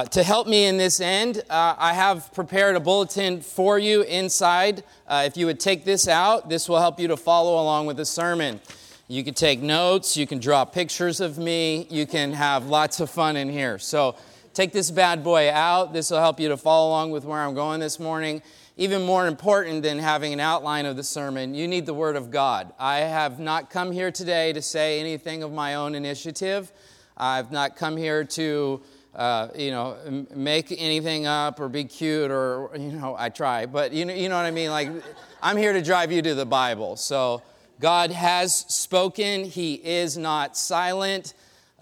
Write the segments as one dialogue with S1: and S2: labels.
S1: Uh, to help me in this end, uh, I have prepared a bulletin for you inside. Uh, if you would take this out, this will help you to follow along with the sermon. You can take notes, you can draw pictures of me, you can have lots of fun in here. So take this bad boy out. This will help you to follow along with where I'm going this morning. Even more important than having an outline of the sermon, you need the Word of God. I have not come here today to say anything of my own initiative. I've not come here to uh, you know, make anything up or be cute or, you know, I try, but you know, you know what I mean? Like, I'm here to drive you to the Bible. So, God has spoken, He is not silent.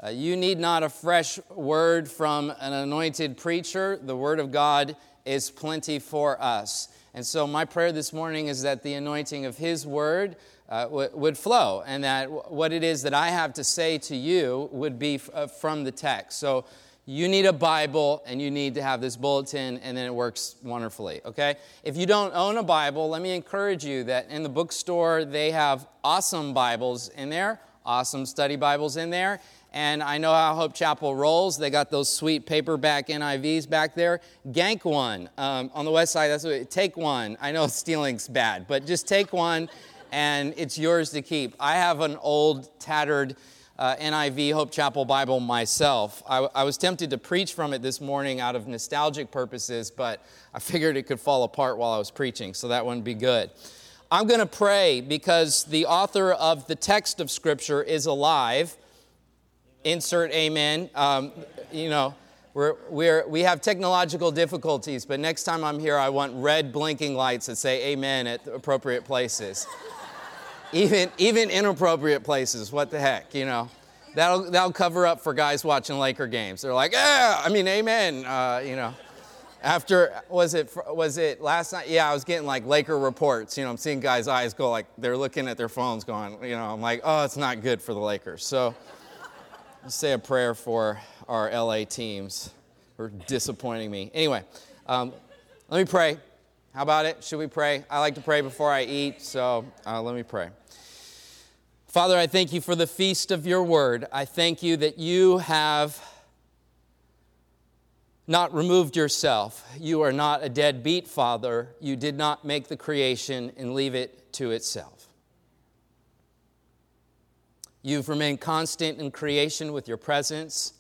S1: Uh, you need not a fresh word from an anointed preacher. The Word of God is plenty for us. And so, my prayer this morning is that the anointing of His Word uh, w- would flow and that w- what it is that I have to say to you would be f- uh, from the text. So, you need a Bible and you need to have this bulletin, and then it works wonderfully, okay? If you don't own a Bible, let me encourage you that in the bookstore they have awesome Bibles in there, awesome study Bibles in there. And I know how Hope Chapel rolls. They got those sweet paperback NIVs back there. Gank one um, on the west side. That's what. Take one. I know stealing's bad, but just take one, and it's yours to keep. I have an old, tattered uh, NIV Hope Chapel Bible myself. I, I, was tempted to preach from it this morning out of nostalgic purposes, but I figured it could fall apart while I was preaching, so that wouldn't be good. I'm going to pray because the author of the text of Scripture is alive. Insert amen. Um, you know, we're, we're, we have technological difficulties, but next time I'm here, I want red blinking lights that say amen at appropriate places even, even inappropriate places. What the heck, you know? That'll, that'll cover up for guys watching Laker games. They're like, yeah, I mean, amen, uh, you know. After, was it, was it last night? Yeah, I was getting like Laker reports. You know, I'm seeing guys' eyes go like they're looking at their phones going, you know, I'm like, oh, it's not good for the Lakers. So say a prayer for our LA teams for disappointing me. Anyway, um, let me pray. How about it? Should we pray? I like to pray before I eat, so uh, let me pray. Father, I thank you for the feast of your word. I thank you that you have not removed yourself. You are not a deadbeat Father. You did not make the creation and leave it to itself. You've remained constant in creation with your presence.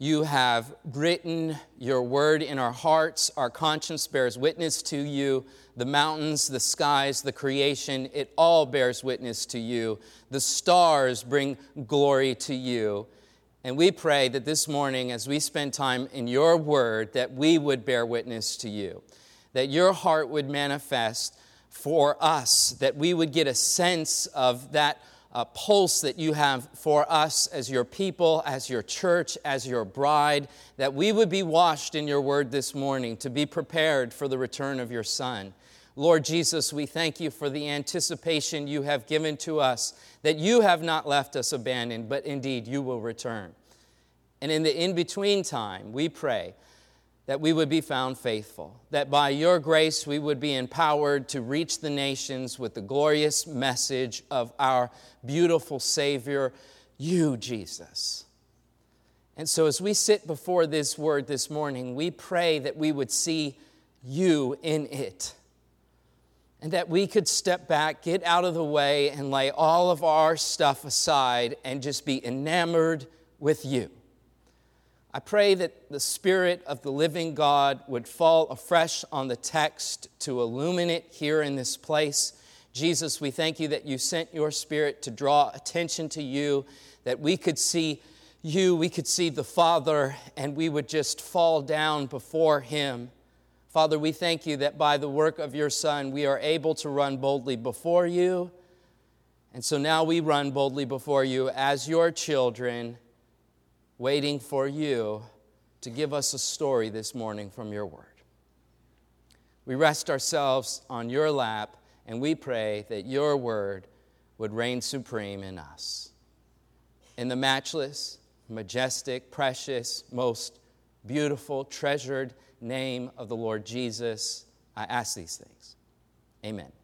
S1: You have written your word in our hearts. Our conscience bears witness to you. The mountains, the skies, the creation, it all bears witness to you. The stars bring glory to you. And we pray that this morning, as we spend time in your word, that we would bear witness to you, that your heart would manifest for us, that we would get a sense of that uh, pulse that you have for us as your people, as your church, as your bride, that we would be washed in your word this morning to be prepared for the return of your Son. Lord Jesus, we thank you for the anticipation you have given to us that you have not left us abandoned, but indeed you will return. And in the in between time, we pray that we would be found faithful, that by your grace we would be empowered to reach the nations with the glorious message of our beautiful Savior, you, Jesus. And so, as we sit before this word this morning, we pray that we would see you in it. And that we could step back, get out of the way, and lay all of our stuff aside and just be enamored with you. I pray that the Spirit of the living God would fall afresh on the text to illuminate here in this place. Jesus, we thank you that you sent your Spirit to draw attention to you, that we could see you, we could see the Father, and we would just fall down before Him. Father, we thank you that by the work of your Son, we are able to run boldly before you. And so now we run boldly before you as your children waiting for you to give us a story this morning from your word. We rest ourselves on your lap and we pray that your word would reign supreme in us. In the matchless, majestic, precious, most beautiful, treasured name of the Lord Jesus, I ask these things. Amen.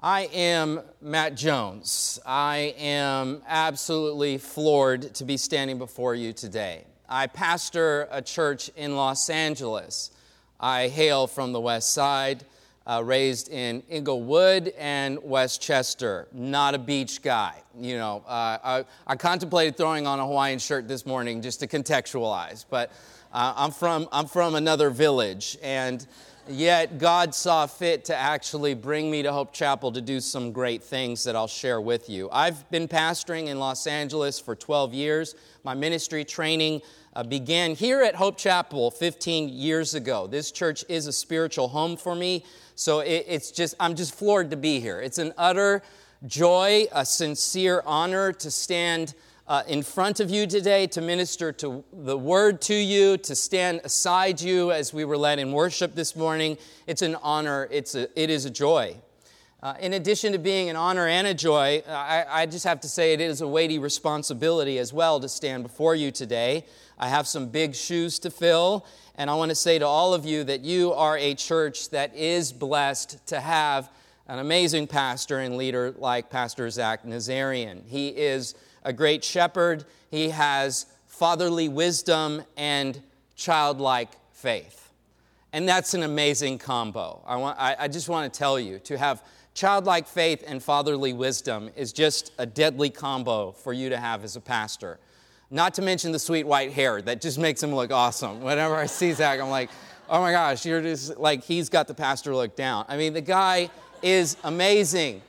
S1: I am Matt Jones. I am absolutely floored to be standing before you today. I pastor a church in Los Angeles. I hail from the west side, uh, raised in Inglewood and Westchester. Not a beach guy. You know, uh, I, I, contemplated throwing on a Hawaiian shirt this morning just to contextualize, but uh, I'm, from, I'm from another village. And Yet God saw fit to actually bring me to Hope Chapel to do some great things that I'll share with you. I've been pastoring in Los Angeles for 12 years. My ministry training uh, began here at Hope Chapel 15 years ago. This church is a spiritual home for me, so it, it's just, I'm just floored to be here. It's an utter joy, a sincere honor to stand uh, in front of you today to minister to the word to you, to stand aside you as we were led in worship this morning. It's an honor, it's a, it is a joy. Uh, in addition to being an honor and a joy, I, I just have to say it is a weighty responsibility as well to stand before you today. I have some big shoes to fill, and I want to say to all of you that you are a church that is blessed to have an amazing pastor and leader like Pastor Zach Nazarian. He is a great shepherd. He has fatherly wisdom and childlike faith. And that's an amazing combo. I, want, I, I just want to tell you to have childlike faith and fatherly wisdom is just a deadly combo for you to have as a pastor. Not to mention the sweet white hair that just makes him look awesome. Whenever I see Zach, I'm like, oh my gosh, you're just like, he's got the pastor look down. I mean, the guy is amazing.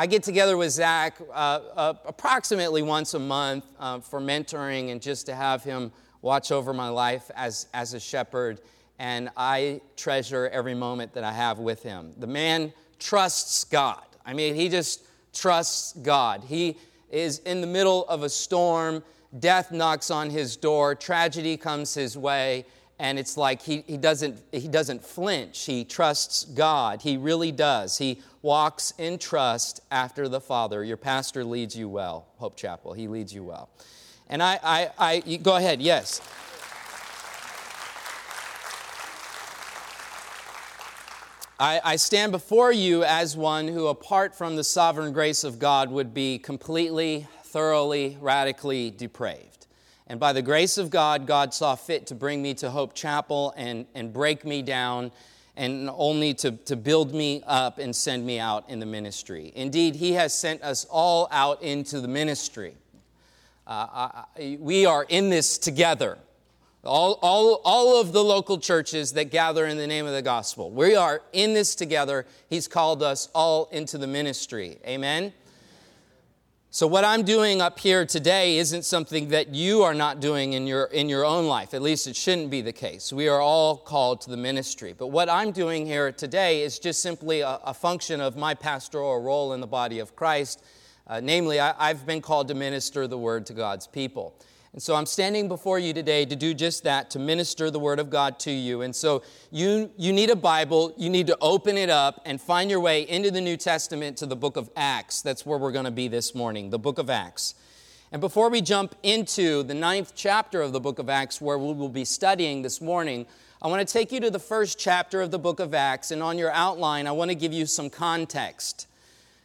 S1: I get together with Zach uh, uh, approximately once a month uh, for mentoring and just to have him watch over my life as, as a shepherd. And I treasure every moment that I have with him. The man trusts God. I mean, he just trusts God. He is in the middle of a storm, death knocks on his door, tragedy comes his way, and it's like he, he, doesn't, he doesn't flinch. He trusts God. He really does. He walks in trust after the Father. Your pastor leads you well, Hope Chapel. He leads you well. And I, I, I go ahead, yes. I, I stand before you as one who, apart from the sovereign grace of God, would be completely, thoroughly, radically depraved. And by the grace of God, God saw fit to bring me to Hope Chapel and, and break me down and only to, to build me up and send me out in the ministry. Indeed, He has sent us all out into the ministry. Uh, I, we are in this together. All, all, all of the local churches that gather in the name of the gospel. We are in this together. He's called us all into the ministry. Amen? So, what I'm doing up here today isn't something that you are not doing in your, in your own life. At least it shouldn't be the case. We are all called to the ministry. But what I'm doing here today is just simply a, a function of my pastoral role in the body of Christ. Uh, namely, I, I've been called to minister the word to God's people. And so I'm standing before you today to do just that, to minister the Word of God to you. And so you, you need a Bible, you need to open it up and find your way into the New Testament to the book of Acts. That's where we're going to be this morning, the book of Acts. And before we jump into the ninth chapter of the book of Acts, where we will be studying this morning, I want to take you to the first chapter of the book of Acts. And on your outline, I want to give you some context.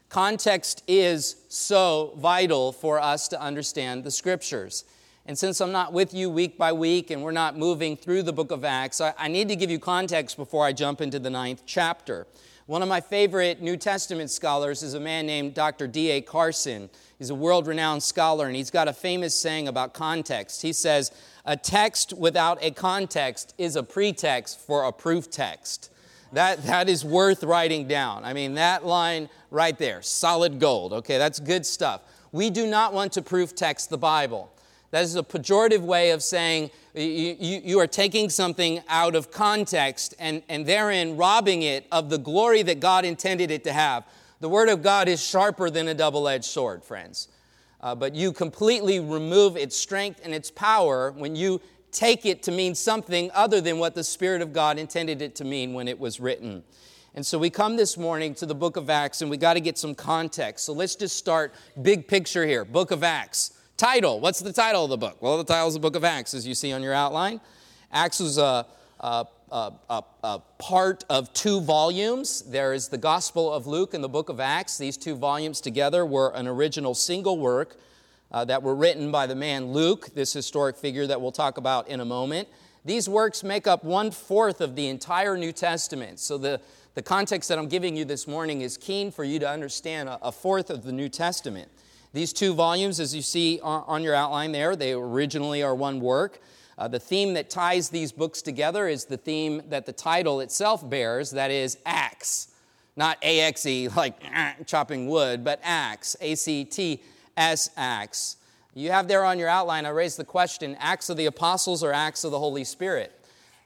S1: Context is so vital for us to understand the scriptures. And since I'm not with you week by week and we're not moving through the book of Acts, I, I need to give you context before I jump into the ninth chapter. One of my favorite New Testament scholars is a man named Dr. D.A. Carson. He's a world renowned scholar, and he's got a famous saying about context. He says, A text without a context is a pretext for a proof text. That, that is worth writing down. I mean, that line right there, solid gold. Okay, that's good stuff. We do not want to proof text the Bible. That is a pejorative way of saying you, you, you, are taking something out of context and, and therein robbing it of the glory that God intended it to have. The Word of God is sharper than a double edged sword, friends. Uh, but you completely remove its strength and its power when you take it to mean something other than what the Spirit of God intended it to mean when it was written. And so we come this morning to the book of Acts and we got to get some context. So let's just start big picture here. Book of Acts. Title What's the title of the book? Well, the title is the book of Acts, as you see on your outline. Acts is a, a, a, a, part of two volumes. There is the Gospel of Luke and the book of Acts. These two volumes together were an original single work uh, that were written by the man Luke, this historic figure that we'll talk about in a moment. These works make up one fourth of the entire New Testament. So the, the context that I'm giving you this morning is keen for you to understand a, a fourth of the New Testament. These two volumes, as you see on, your outline there, they originally are one work. Uh, the theme that ties these books together is the theme that the title itself bears that is, Acts. Not A X E, like chopping wood, but Acts, A C T S Acts. You have there on your outline, I raised the question Acts of the Apostles or Acts of the Holy Spirit?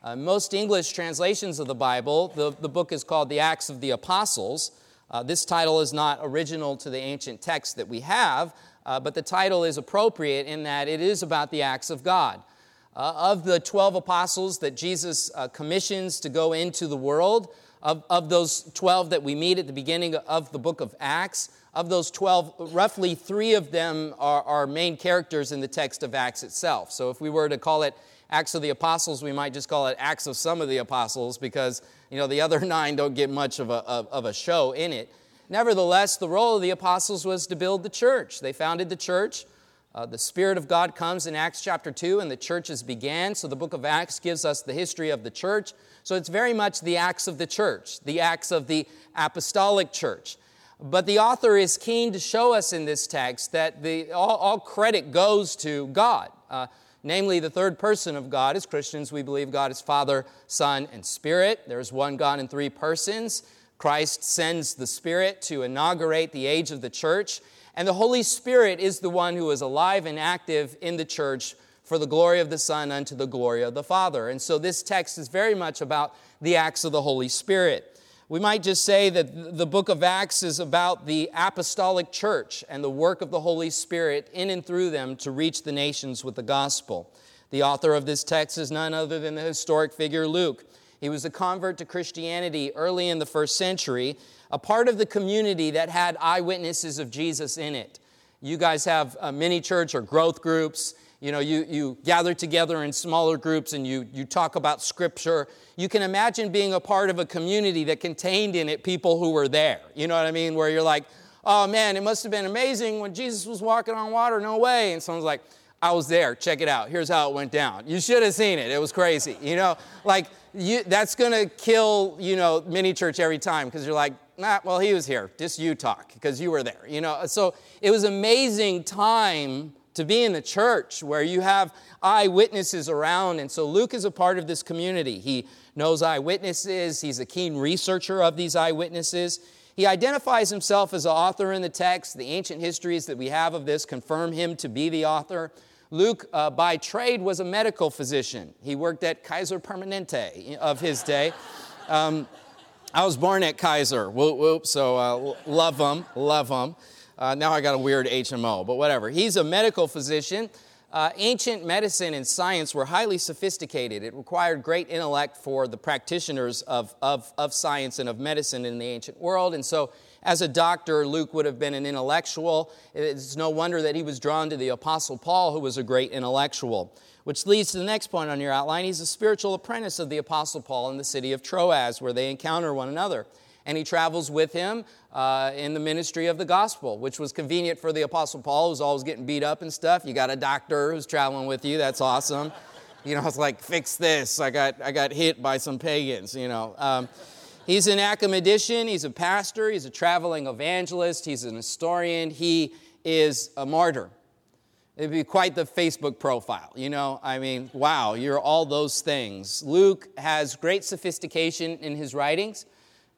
S1: Uh, most English translations of the Bible, the, the book is called the Acts of the Apostles. Uh, this title is not original to the ancient text that we have, uh, but the title is appropriate in that it is about the acts of God. Uh, of the 12 apostles that Jesus uh, commissions to go into the world, of, of those 12 that we meet at the beginning of the book of Acts, of those 12, roughly three of them are, are main characters in the text of Acts itself. So if we were to call it Acts of the Apostles, we might just call it Acts of some of the Apostles because, you know, the other nine don't get much of a, of, of a show in it. Nevertheless, the role of the apostles was to build the church. They founded the church. Uh, the Spirit of God comes in Acts chapter 2, and the churches began. So the book of Acts gives us the history of the church. So it's very much the acts of the church, the acts of the apostolic church. But the author is keen to show us in this text that the, all, all credit goes to God. Uh, namely, the third person of God. As Christians, we believe God is Father, Son, and Spirit. There's one God in three persons. Christ sends the Spirit to inaugurate the age of the church. And the Holy Spirit is the one who is alive and active in the church for the glory of the Son unto the glory of the Father. And so this text is very much about the acts of the Holy Spirit. We might just say that the book of Acts is about the apostolic church and the work of the Holy Spirit in and through them to reach the nations with the gospel. The author of this text is none other than the historic figure Luke. He was a convert to Christianity early in the first century, a part of the community that had eyewitnesses of Jesus in it. You guys have uh, a mini church or growth groups. You know, you, you gather together in smaller groups and you, you talk about scripture. You can imagine being a part of a community that contained in it people who were there. You know what I mean? Where you're like, oh man, it must have been amazing when Jesus was walking on water. No way. And someone's like, I was there. Check it out. Here's how it went down. You should have seen it. It was crazy. You know, like you, that's to kill, you know, mini church every time because you're like, nah, well, he was here. Just you talk because you were there, you know. So it was amazing time to be in the church where you have eyewitnesses around. And so Luke is a part of this community. He knows eyewitnesses, he's a keen researcher of these eyewitnesses. He identifies himself as the author in the text. The ancient histories that we have of this confirm him to be the author. Luke, uh, by trade, was a medical physician. He worked at Kaiser Permanente of his day. Um, I was born at Kaiser, whoop, whoop, so uh, love him, love him. Uh, now I got a weird HMO, but whatever. He's a medical physician. Uh, ancient medicine and science were highly sophisticated. It required great intellect for the practitioners of, of, of science and of medicine in the ancient world. And so, as a doctor, Luke would have been an intellectual. It's no wonder that he was drawn to the Apostle Paul, who was a great intellectual. Which leads to the next point on your outline. He's a spiritual apprentice of the Apostle Paul in the city of Troas, where they encounter one another. And he travels with him uh, in the ministry of the gospel, which was convenient for the Apostle Paul, who's always getting beat up and stuff. You got a doctor who's traveling with you. That's awesome. You know, it's like, fix this. I got, I got hit by some pagans, you know. Um, he's an academician, he's a pastor, he's a traveling evangelist, he's an historian, he is a martyr. It'd be quite the Facebook profile, you know? I mean, wow, you're all those things. Luke has great sophistication in his writings.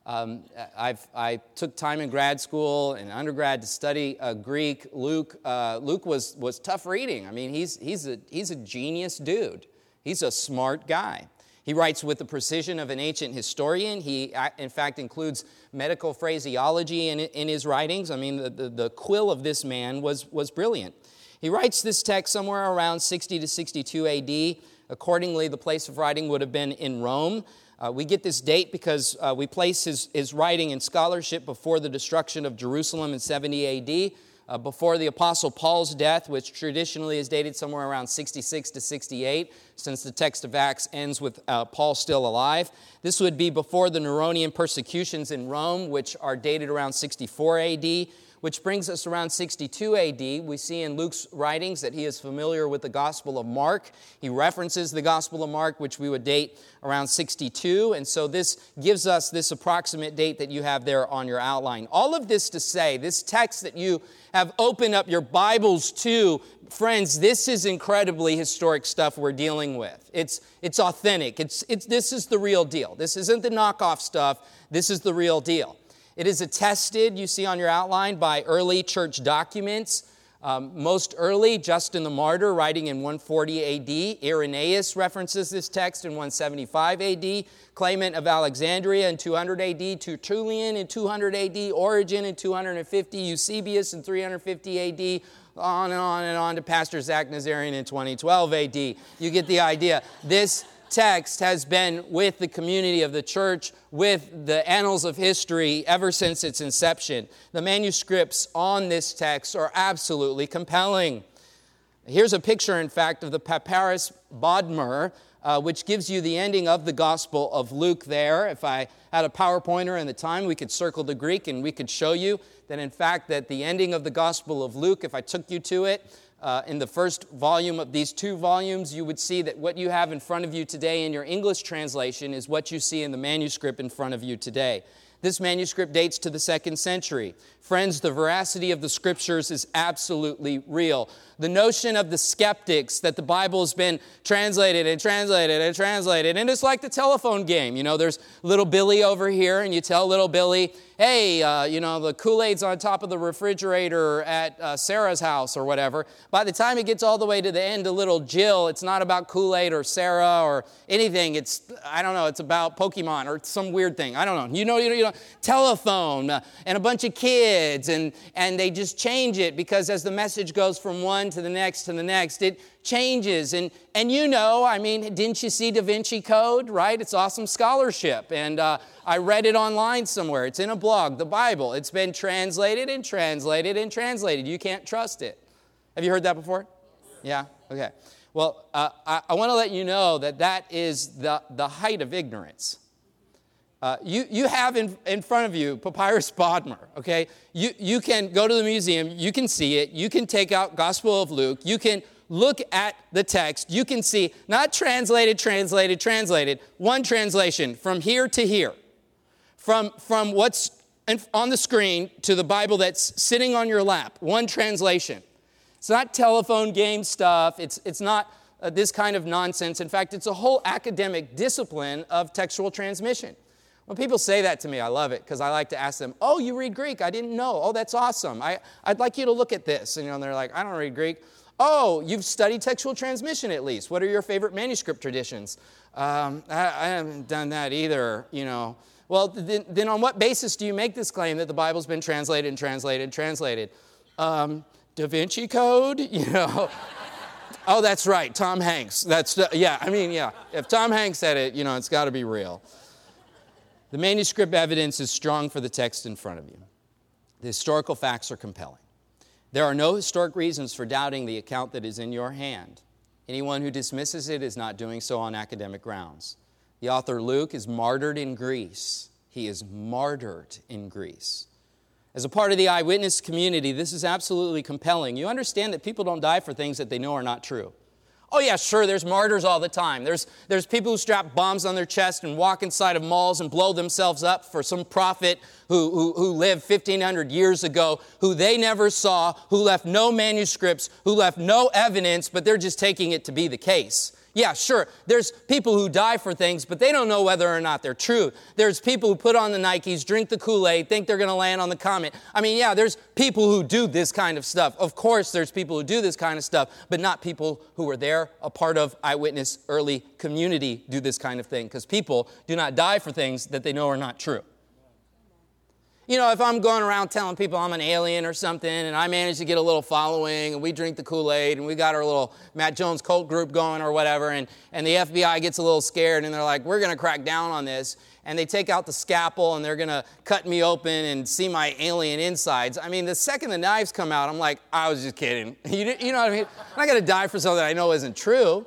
S1: Um, i took time in grad school and undergrad to study uh, Greek. Luke, uh, Luke was, was tough reading. I mean, he's, he's, a, he's a genius dude, he's a smart guy. He writes with the precision of an ancient historian. He, in fact, includes medical phraseology in, in his writings. I mean, the, the, the quill of this man was, was brilliant. He writes this text somewhere around 60 to 62 AD. Accordingly, the place of writing would have been in Rome. Uh, we get this date because uh, we place his, his writing and scholarship before the destruction of Jerusalem in 70 AD, uh, before the Apostle Paul's death, which traditionally is dated somewhere around 66 to 68, since the text of Acts ends with uh, Paul still alive. This would be before the Neronian persecutions in Rome, which are dated around 64 AD which brings us around 62 AD. We see in Luke's writings that he is familiar with the Gospel of Mark. He references the Gospel of Mark, which we would date around 62. And so this gives us this approximate date that you have there on your outline. All of this to say, this text that you have opened up your Bibles to, friends, this is incredibly historic stuff we're dealing with. It's, it's authentic. It's, it's, this is the real deal. This isn't the knockoff stuff. This is the real deal. It is attested, you see on your outline, by early church documents. Um, most early, Justin the Martyr, writing in 140 AD. Irenaeus references this text in 175 AD. Clement of Alexandria in 200 AD. Tertullian in 200 AD. Origen in 250. Eusebius in 350 AD. On and on and on to Pastor Zach Nazarian in 2012 AD. You get the idea. This text has been with the community of the church, with the annals of history ever since its inception. The manuscripts on this text are absolutely compelling. Here's a picture, in fact, of the Papyrus Bodmer, uh, which gives you the ending of the Gospel of Luke there. If I had a PowerPointer in the time, we could circle the Greek and we could show you that, in fact, that the ending of the Gospel of Luke, if I took you to it, uh, in the first volume of these two volumes, you would see that what you have in front of you today in your English translation is what you see in the manuscript in front of you today. This manuscript dates to the second century. Friends, the veracity of the scriptures is absolutely real. The notion of the skeptics that the Bible has been translated and translated and translated, and it's like the telephone game. You know, there's little Billy over here, and you tell little Billy, hey, uh, you know, the Kool Aid's on top of the refrigerator at uh, Sarah's house or whatever. By the time it gets all the way to the end to little Jill, it's not about Kool Aid or Sarah or anything. It's, I don't know, it's about Pokemon or some weird thing. I don't know. You know, you know, you know telephone uh, and a bunch of kids, and, and they just change it because as the message goes from one to the next to the next, it changes. And, and you know, I mean, didn't you see Da Vinci Code, right? It's awesome scholarship. And uh, I read it online somewhere. It's in a blog, the Bible. It's been translated and translated and translated. You can't trust it. Have you heard that before? Yeah? Okay. Well, uh, I, I want to let you know that that is the, the height of ignorance. Uh, you, you have in, in front of you Papyrus Bodmer, okay? You, you can go to the museum, you can see it, you can take out Gospel of Luke, you can look at the text, you can see not translated, translated, translated, one translation from here to here, from, from what's on the screen to the Bible that's sitting on your lap, one translation. It's not telephone game stuff, it's, it's not uh, this kind of nonsense. In fact, it's a whole academic discipline of textual transmission. When people say that to me, I love it because I like to ask them, Oh, you read Greek? I didn't know. Oh, that's awesome. I, I'd like you to look at this. And you know, they're like, I don't read Greek. Oh, you've studied textual transmission at least. What are your favorite manuscript traditions? Um, I, I, haven't done that either, you know. Well, then, then, on what basis do you make this claim that the Bible's been translated and translated and translated? Um, da Vinci Code, you know. oh, that's right, Tom Hanks. That's, yeah, I mean, yeah. If Tom Hanks said it, you know, it's got to be real. The manuscript evidence is strong for the text in front of you. The historical facts are compelling. There are no historic reasons for doubting the account that is in your hand. Anyone who dismisses it is not doing so on academic grounds. The author Luke is martyred in Greece. He is martyred in Greece. As a part of the eyewitness community, this is absolutely compelling. You understand that people don't die for things that they know are not true. Oh, yeah, sure, there's martyrs all the time. There's, there's people who strap bombs on their chest and walk inside of malls and blow themselves up for some prophet who, who, who lived 1,500 years ago, who they never saw, who left no manuscripts, who left no evidence, but they're just taking it to be the case. Yeah, sure. There's people who die for things, but they don't know whether or not they're true. There's people who put on the Nikes, drink the Kool Aid, think they're going to land on the comet. I mean, yeah, there's people who do this kind of stuff. Of course, there's people who do this kind of stuff, but not people who were there, a part of eyewitness early community, do this kind of thing, because people do not die for things that they know are not true. You know, if I'm going around telling people I'm an alien or something and I manage to get a little following and we drink the Kool Aid and we got our little Matt Jones cult group going or whatever, and, and the FBI gets a little scared and they're like, we're going to crack down on this. And they take out the scalpel and they're going to cut me open and see my alien insides. I mean, the second the knives come out, I'm like, I was just kidding. You, know what I mean? I'm not going to die for something I know isn't true.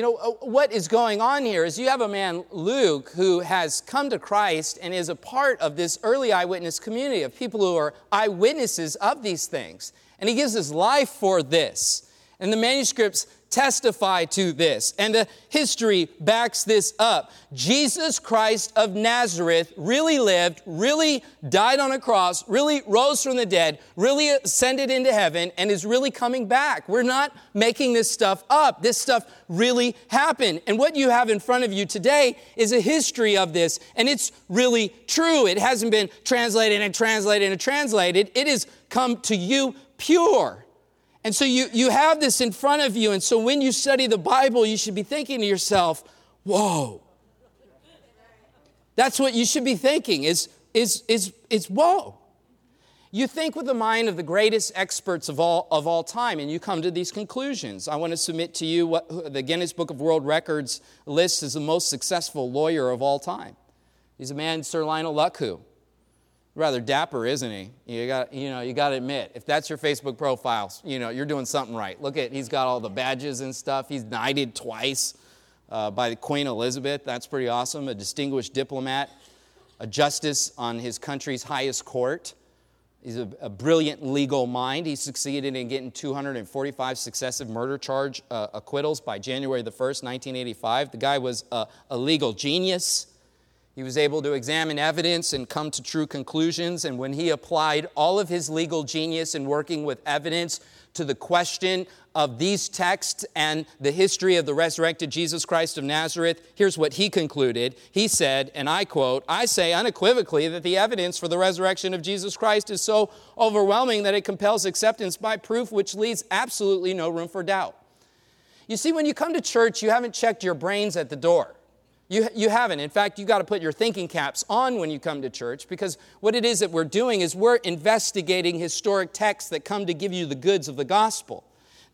S1: You know, uh, what is going on here is you have a man, Luke, who has come to Christ and is a part of this early eyewitness community of people who are eyewitnesses of these things. And he gives his life for this. And the manuscripts testify to this. And the history backs this up. Jesus Christ of Nazareth really lived, really died on a cross, really rose from the dead, really ascended into heaven, and is really coming back. We're not making this stuff up. This stuff really happened. And what you have in front of you today is a history of this, and it's really true. It hasn't been translated and translated and translated. It has come to you pure. And so you, you have this in front of you. And so when you study the Bible, you should be thinking to yourself, whoa. That's what you should be thinking is, is, is, is whoa. You think with the mind of the greatest experts of all, of all time, and you come to these conclusions. I want to submit to you what the Guinness Book of World Records lists as the most successful lawyer of all time. He's a man, Sir Lionel Luckhoo rather dapper, isn't he? You got, you know, you got to admit, if that's your Facebook profile, you know, you're doing something right. Look at, he's got all the badges and stuff. He's knighted twice uh, by Queen Elizabeth. That's pretty awesome. A distinguished diplomat, a justice on his country's highest court. He's a, a brilliant legal mind. He succeeded in getting 245 successive murder charge uh, acquittals by January the 1st, 1985. The guy was a, a legal genius. He was able to examine evidence and come to true conclusions. And when he applied all of his legal genius in working with evidence to the question of these texts and the history of the resurrected Jesus Christ of Nazareth, here's what he concluded. He said, and I quote, I say unequivocally that the evidence for the resurrection of Jesus Christ is so overwhelming that it compels acceptance by proof which leaves absolutely no room for doubt. You see, when you come to church, you haven't checked your brains at the door. You, you haven't. In fact, you got to put your thinking caps on when you come to church because what it is that we're doing is we're investigating historic texts that come to give you the goods of the gospel.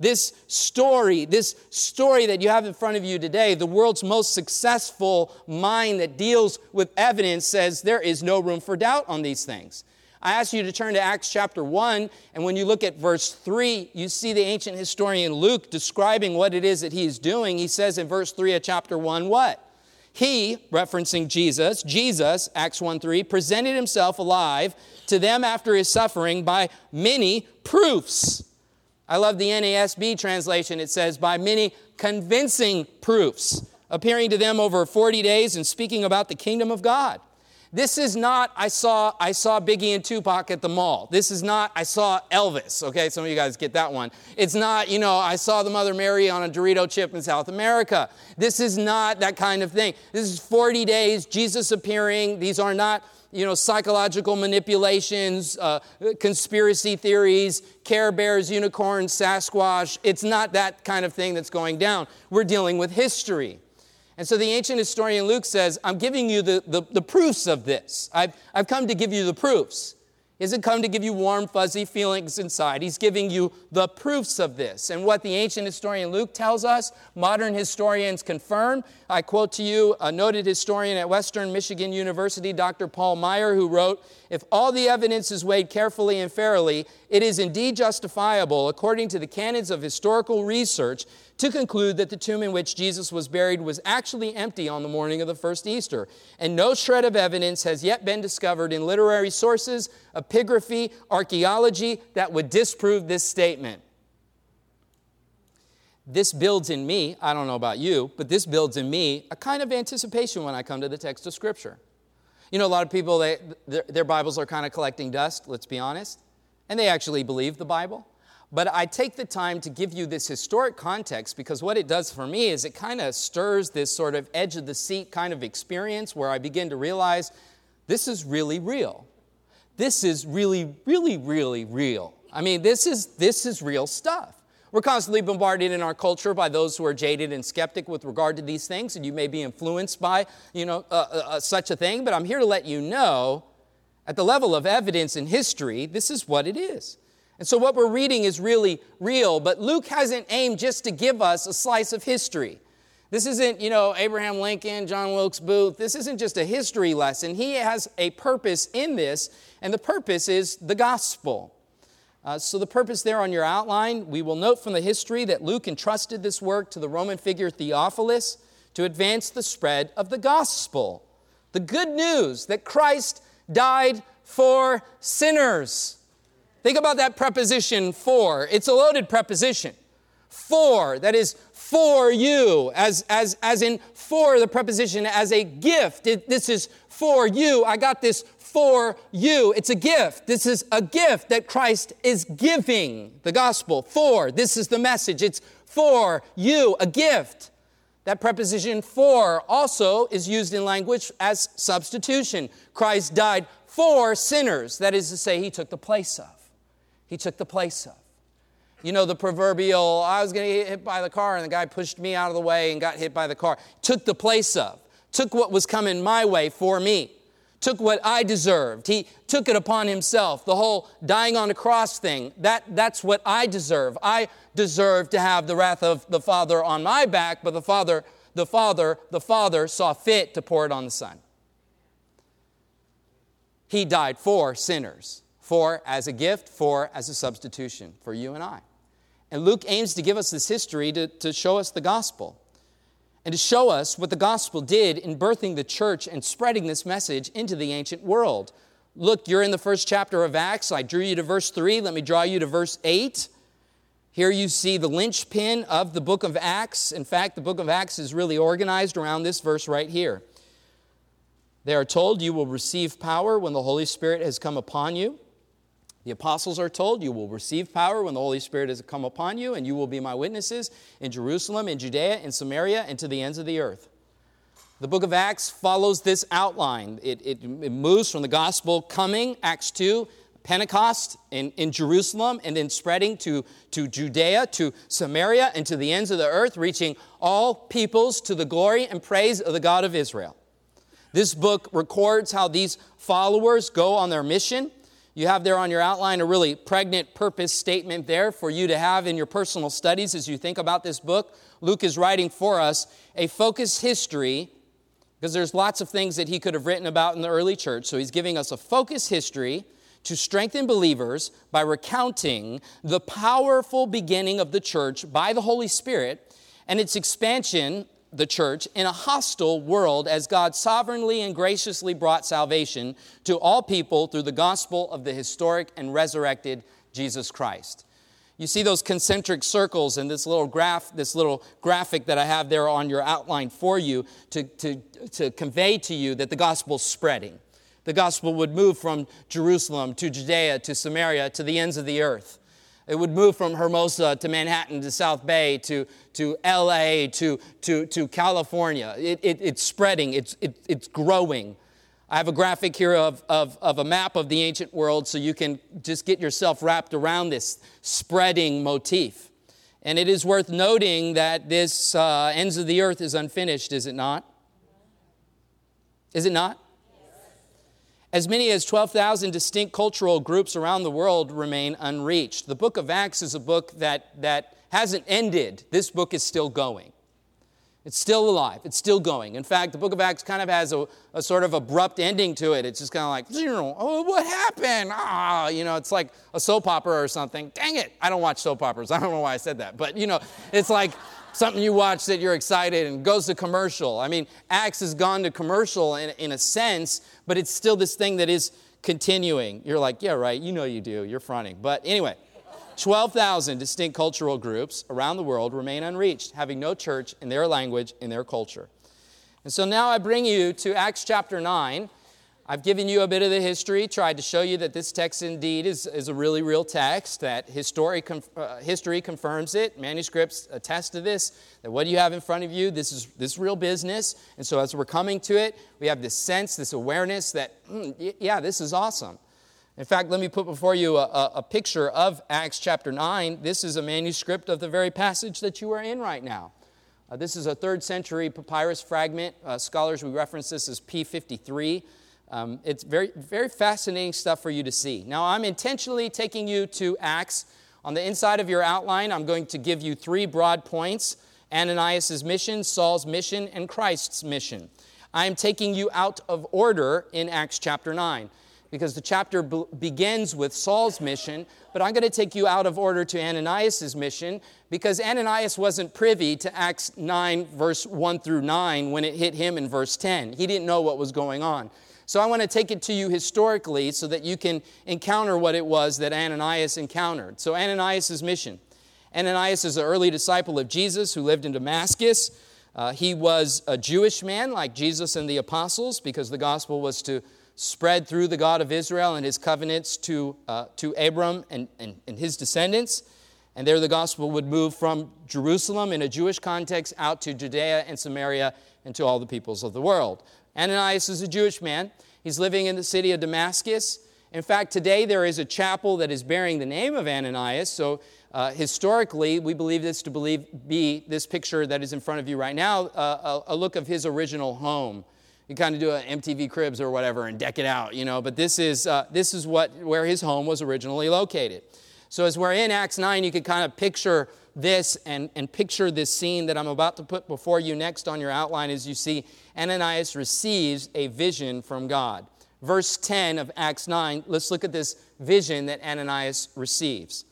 S1: This story, this story that you have in front of you today, the world's most successful mind that deals with evidence says there is no room for doubt on these things. I ask you to turn to Acts chapter 1, and when you look at verse 3, you see the ancient historian Luke describing what it is that he is doing. He says in verse 3 of chapter 1, what? He, referencing Jesus, Jesus, Acts 1 3, presented himself alive to them after his suffering by many proofs. I love the NASB translation. It says, by many convincing proofs, appearing to them over 40 days and speaking about the kingdom of God. This is not I saw I saw Biggie and Tupac at the mall. This is not I saw Elvis. Okay, some of you guys get that one. It's not, you know, I saw the Mother Mary on a Dorito chip in South America. This is not that kind of thing. This is 40 days, Jesus appearing. These are not you know, psychological manipulations, uh, conspiracy theories, Care Bears, unicorns, Sasquatch. It's not that kind of thing that's going down. We're dealing with history. And so the ancient historian Luke says, I'm giving you the, the, the, proofs of this. I've, I've come to give you the proofs. He hasn't come to give you warm, fuzzy feelings inside. He's giving you the proofs of this. And what the ancient historian Luke tells us, modern historians confirm. I quote to you a noted historian at Western Michigan University, Dr. Paul Maier, who wrote If all the evidence is weighed carefully and fairly, it is indeed justifiable, according to the canons of historical research, to conclude that the tomb in which Jesus was buried was actually empty on the morning of the first Easter. And no shred of evidence has yet been discovered in literary sources, epigraphy, archaeology that would disprove this statement. This builds in me, I don't know about you, but this builds in me a kind of anticipation when I come to the text of Scripture. You know, a lot of people, they, their, their Bibles are kind of collecting dust, let's be honest, and they actually believe the Bible. But I take the time to give you this historic context because what it does for me is it kind of stirs this sort of edge of the seat kind of experience where I begin to realize this is really real. This is really, really, really real. I mean, this is, this is real stuff. We're constantly bombarded in our culture by those who are jaded and skeptic with regard to these things, and you may be influenced by, you know, uh, uh, uh such a thing. But I'm here to let you know, at the level of evidence in history, this is what it is. And so what we're reading is really real, but Luke hasn't aimed just to give us a slice of history. This isn't, you know, Abraham Lincoln, John Wilkes Booth. This isn't just a history lesson. He has a purpose in this, and the purpose is the gospel. Uh, so, the purpose there on your outline, we will note from the history that Luke entrusted this work to the Roman figure Theophilus to advance the spread of the gospel. The good news that Christ died for sinners. Think about that preposition for. It's a loaded preposition. For, that is for you, as, as, as in for the preposition as a gift. It, this is for you. I got this for you. It's a gift. This is a gift that Christ is giving the gospel for. This is the message. It's for you, a gift. That preposition for also is used in language as substitution. Christ died for sinners. That is to say, he took the place of. He took the place of. You know, the proverbial, I was going to get hit by the car and the guy pushed me out of the way and got hit by the car. Took the place of. Took what was coming my way for me took what I deserved. He took it upon himself. The whole dying on the cross thing, that, that's what I deserve. I deserve to have the wrath of the Father on my back, but the Father, the Father, the Father saw fit to pour it on the Son. He died for sinners, for as a gift, for as a substitution for you and I. And Luke aims to give us this history to, to show us the gospel and to show us what the gospel did in birthing the church and spreading this message into the ancient world. Look, you're in the first chapter of Acts. I drew you to verse 3. Let me draw you to verse 8. Here you see the linchpin of the book of Acts. In fact, the book of Acts is really organized around this verse right here. They are told, You will receive power when the Holy Spirit has come upon you. The apostles are told, You will receive power when the Holy Spirit has come upon you, and you will be my witnesses in Jerusalem, in Judea, in Samaria, and to the ends of the earth. The book of Acts follows this outline. It, it, it moves from the gospel coming, Acts 2, Pentecost in, in Jerusalem, and then spreading to, to Judea, to Samaria, and to the ends of the earth, reaching all peoples to the glory and praise of the God of Israel. This book records how these followers go on their mission you have there on your outline a really pregnant purpose statement there for you to have in your personal studies as you think about this book. Luke is writing for us a focused history because there's lots of things that he could have written about in the early church. So he's giving us a focused history to strengthen believers by recounting the powerful beginning of the church by the Holy Spirit and its expansion the church in a hostile world as God sovereignly and graciously brought salvation to all people through the gospel of the historic and resurrected Jesus Christ. You see those concentric circles in this little graph, this little graphic that I have there on your outline for you to, to, to convey to you that the gospel's spreading. The gospel would move from Jerusalem to Judea to Samaria to the ends of the earth. It would move from Hermosa to Manhattan to South Bay to, to LA to, to, to California. It, it, it's spreading, it's, it, it's growing. I have a graphic here of, of, of a map of the ancient world so you can just get yourself wrapped around this spreading motif. And it is worth noting that this uh, ends of the earth is unfinished, is it not? Is it not? As many as 12,000 distinct cultural groups around the world remain unreached. The book of Acts is a book that, that hasn't ended. This book is still going. It's still alive. It's still going. In fact, the book of Acts kind of has a, a sort of abrupt ending to it. It's just kind of like, oh, what happened? Ah, you know, it's like a soap opera or something. Dang it. I don't watch soap operas. I don't know why I said that. But, you know, it's like, something you watch that you're excited and goes to commercial. I mean, Acts has gone to commercial in, in a sense, but it's still this thing that is continuing. You're like, yeah, right, you know you do, you're fronting. But anyway, 12,000 distinct cultural groups around the world remain unreached, having no church in their language, in their culture. And so now I bring you to Acts chapter 9. I've given you a bit of the history, tried to show you that this text indeed is, is a really real text, that history, uh, history confirms it, manuscripts attest to this, that what you have in front of you, this is, this real business. And so as we're coming to it, we have this sense, this awareness that, mm, yeah, this is awesome. In fact, let me put before you a, a, picture of Acts chapter 9. This is a manuscript of the very passage that you are in right now. Uh, this is a third century papyrus fragment. Uh, scholars, we reference this as P53. Um, it's very, very fascinating stuff for you to see. Now, I'm intentionally taking you to Acts. On the inside of your outline, I'm going to give you three broad points Ananias' mission, Saul's mission, and Christ's mission. I am taking you out of order in Acts chapter 9 because the chapter be- begins with Saul's mission, but I'm going to take you out of order to Ananias' mission because Ananias wasn't privy to Acts 9, verse 1 through 9 when it hit him in verse 10. He didn't know what was going on. So I want to take it to you historically so that you can encounter what it was that Ananias encountered. So, Ananias' mission. Ananias is an early disciple of Jesus who lived in Damascus. Uh, he was a Jewish man like Jesus and the apostles because the gospel was to spread through the God of Israel and his covenants to, uh, to Abram and, and, and his descendants. And there the gospel would move from Jerusalem in a Jewish context out to Judea and Samaria and to all the peoples of the world. Ananias is a Jewish man. He's living in the city of Damascus. In fact, today there is a chapel that is bearing the name of Ananias. So uh, historically, we believe this to believe, be this picture that is in front of you right now, uh, a, a look of his original home you kind of do an MTV Cribs or whatever and deck it out, you know. But this is uh, this is what where his home was originally located. So as we're in Acts 9, you can kind of picture this and, and picture this scene that I'm about to put before you next on your outline as you see Ananias receives a vision from God. Verse 10 of Acts 9, let's look at this vision that Ananias receives.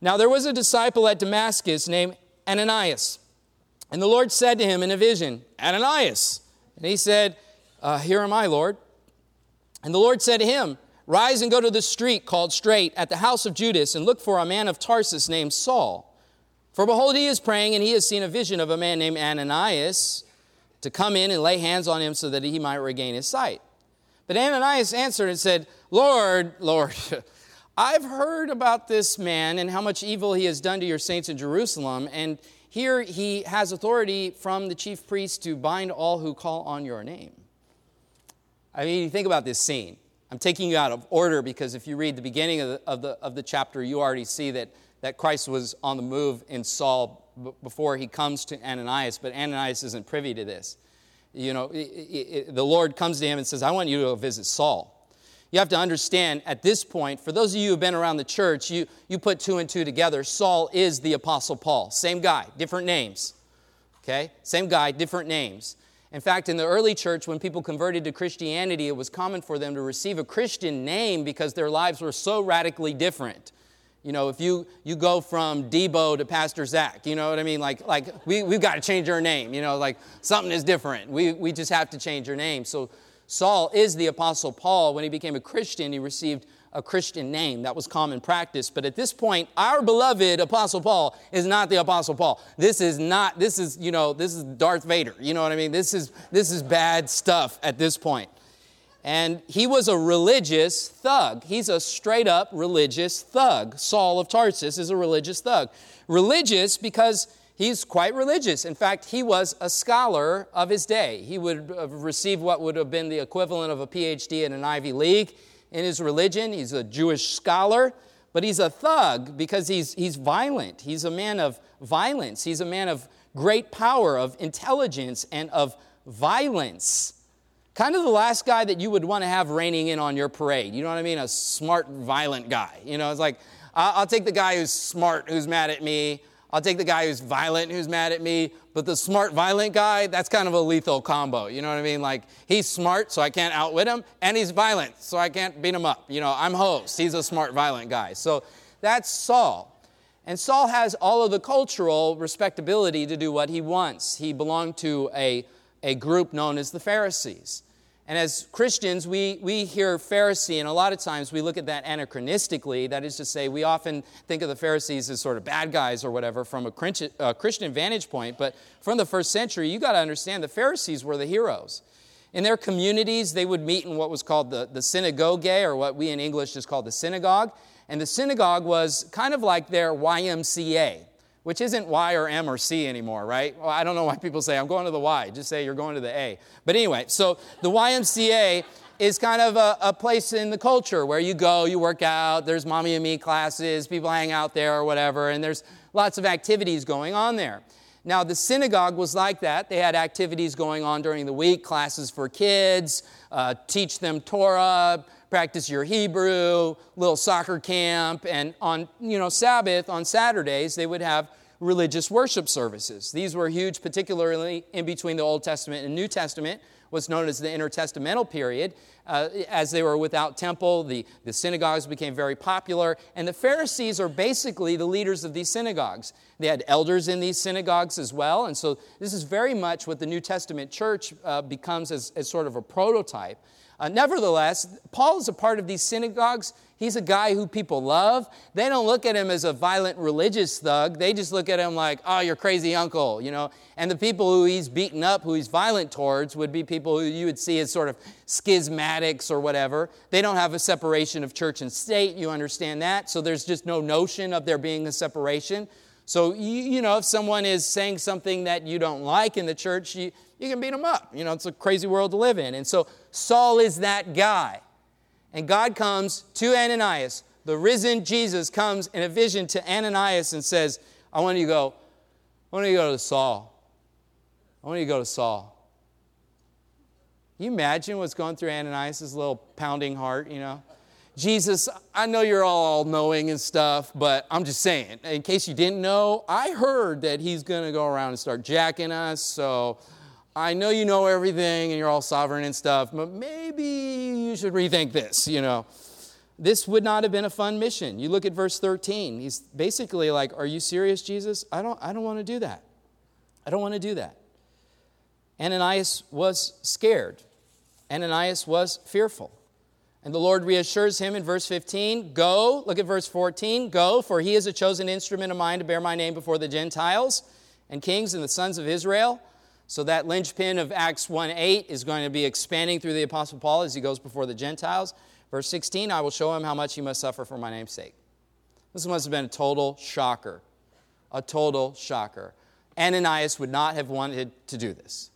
S1: Now there was a disciple at Damascus named Ananias. And the Lord said to him in a vision, Ananias. And he said, uh, Here am I, Lord. And the Lord said to him, Rise and go to the street called Straight at the house of Judas and look for a man of Tarsus named Saul. For behold, he is praying, and he has seen a vision of a man named Ananias to come in and lay hands on him so that he might regain his sight. But Ananias answered and said, Lord, Lord, I've heard about this man and how much evil he has done to your saints in Jerusalem, and here he has authority from the chief priest to bind all who call on your name. I mean, think about this scene. I'm taking you out of order because if you read the beginning of the, of the, of the chapter, you already see that, that Christ was on the move in Saul b- before he comes to Ananias, but Ananias isn't privy to this. You know, it, it, the Lord comes to him and says, I want you to visit Saul you have to understand at this point, for those of you who have been around the church, you, you put two and two together. Saul is the Apostle Paul. Same guy, different names. Okay? Same guy, different names. In fact, in the early church, when people converted to Christianity, it was common for them to receive a Christian name because their lives were so radically different. You know, if you, you go from Debo to Pastor Zach, you know what I mean? Like, like we, we've got to change our name. You know, like something is different. We, we just have to change our name. So Saul is the Apostle Paul. When he became a Christian, he received a Christian name. That was common practice. But at this point, our beloved Apostle Paul is not the Apostle Paul. This is not, this is, you know, this is Darth Vader. You know what I mean? This is, this is bad stuff at this point. And he was a religious thug. He's a straight up religious thug. Saul of Tarsus is a religious thug. Religious because He's quite religious. In fact, he was a scholar of his day. He would have received what would have been the equivalent of a PhD in an Ivy League in his religion. He's a Jewish scholar, but he's a thug because he's, he's violent. He's a man of violence. He's a man of great power, of intelligence, and of violence. Kind of the last guy that you would want to have reigning in on your parade. You know what I mean? A smart, violent guy. You know, it's like, I'll take the guy who's smart, who's mad at me. I'll take the guy who's violent, who's mad at me, but the smart, violent guy, that's kind of a lethal combo. You know what I mean? Like, he's smart, so I can't outwit him, and he's violent, so I can't beat him up. You know, I'm host. He's a smart, violent guy. So that's Saul. And Saul has all of the cultural respectability to do what he wants. He belonged to a, a group known as the Pharisees. And as Christians, we, we hear Pharisee, and a lot of times we look at that anachronistically. That is to say, we often think of the Pharisees as sort of bad guys or whatever from a Christian vantage point. But from the first century, you got to understand the Pharisees were the heroes. In their communities, they would meet in what was called the, the synagogue, or what we in English just call the synagogue. And the synagogue was kind of like their YMCA which isn't Y or M or C anymore, right? Well, I don't know why people say, I'm going to the Y. Just say you're going to the A. But anyway, so the YMCA is kind of a, a, place in the culture where you go, you work out, there's mommy and me classes, people hang out there or whatever, and there's lots of activities going on there. Now, the synagogue was like that. They had activities going on during the week, classes for kids, uh, teach them Torah, practice your Hebrew, little soccer camp, and on you know Sabbath on Saturdays they would have religious worship services. These were huge, particularly in between the Old Testament and New Testament, what's known as the intertestamental period. Uh, as they were without temple, the, the synagogues became very popular, and the Pharisees are basically the leaders of these synagogues. They had elders in these synagogues as well, and so this is very much what the New Testament church uh, becomes as, as sort of a prototype. Uh, nevertheless, Paul is a part of these synagogues. He's a guy who people love. They don't look at him as a violent religious thug. They just look at him like, oh, your crazy uncle, you know. And the people who he's beaten up, who he's violent towards, would be people who you would see as sort of schismatics or whatever. They don't have a separation of church and state. You understand that? So there's just no notion of there being a separation. So, you, you know, if someone is saying something that you don't like in the church, you, you can beat them up. You know, it's a crazy world to live in. And so Saul is that guy. And God comes to Ananias. The risen Jesus comes in a vision to Ananias and says, I want you to go, I want you to go to Saul. I want you to go to Saul. You imagine what's going through Ananias' little pounding heart, you know? Jesus, I know you're all knowing and stuff, but I'm just saying, in case you didn't know, I heard that he's going to go around and start jacking us. So I know you know everything and you're all sovereign and stuff, but maybe you should rethink this, you know. This would not have been a fun mission. You look at verse 13. He's basically like, Are you serious, Jesus? I don't, I don't want to do that. I don't want to do that. Ananias was scared. Ananias was fearful. And the Lord reassures him in verse 15 Go, look at verse 14, go, for he is a chosen instrument of mine to bear my name before the Gentiles and kings and the sons of Israel. So that linchpin of Acts 1 8 is going to be expanding through the Apostle Paul as he goes before the Gentiles. Verse 16, I will show him how much he must suffer for my name's sake. This must have been a total shocker. A total shocker. Ananias would not have wanted to do this.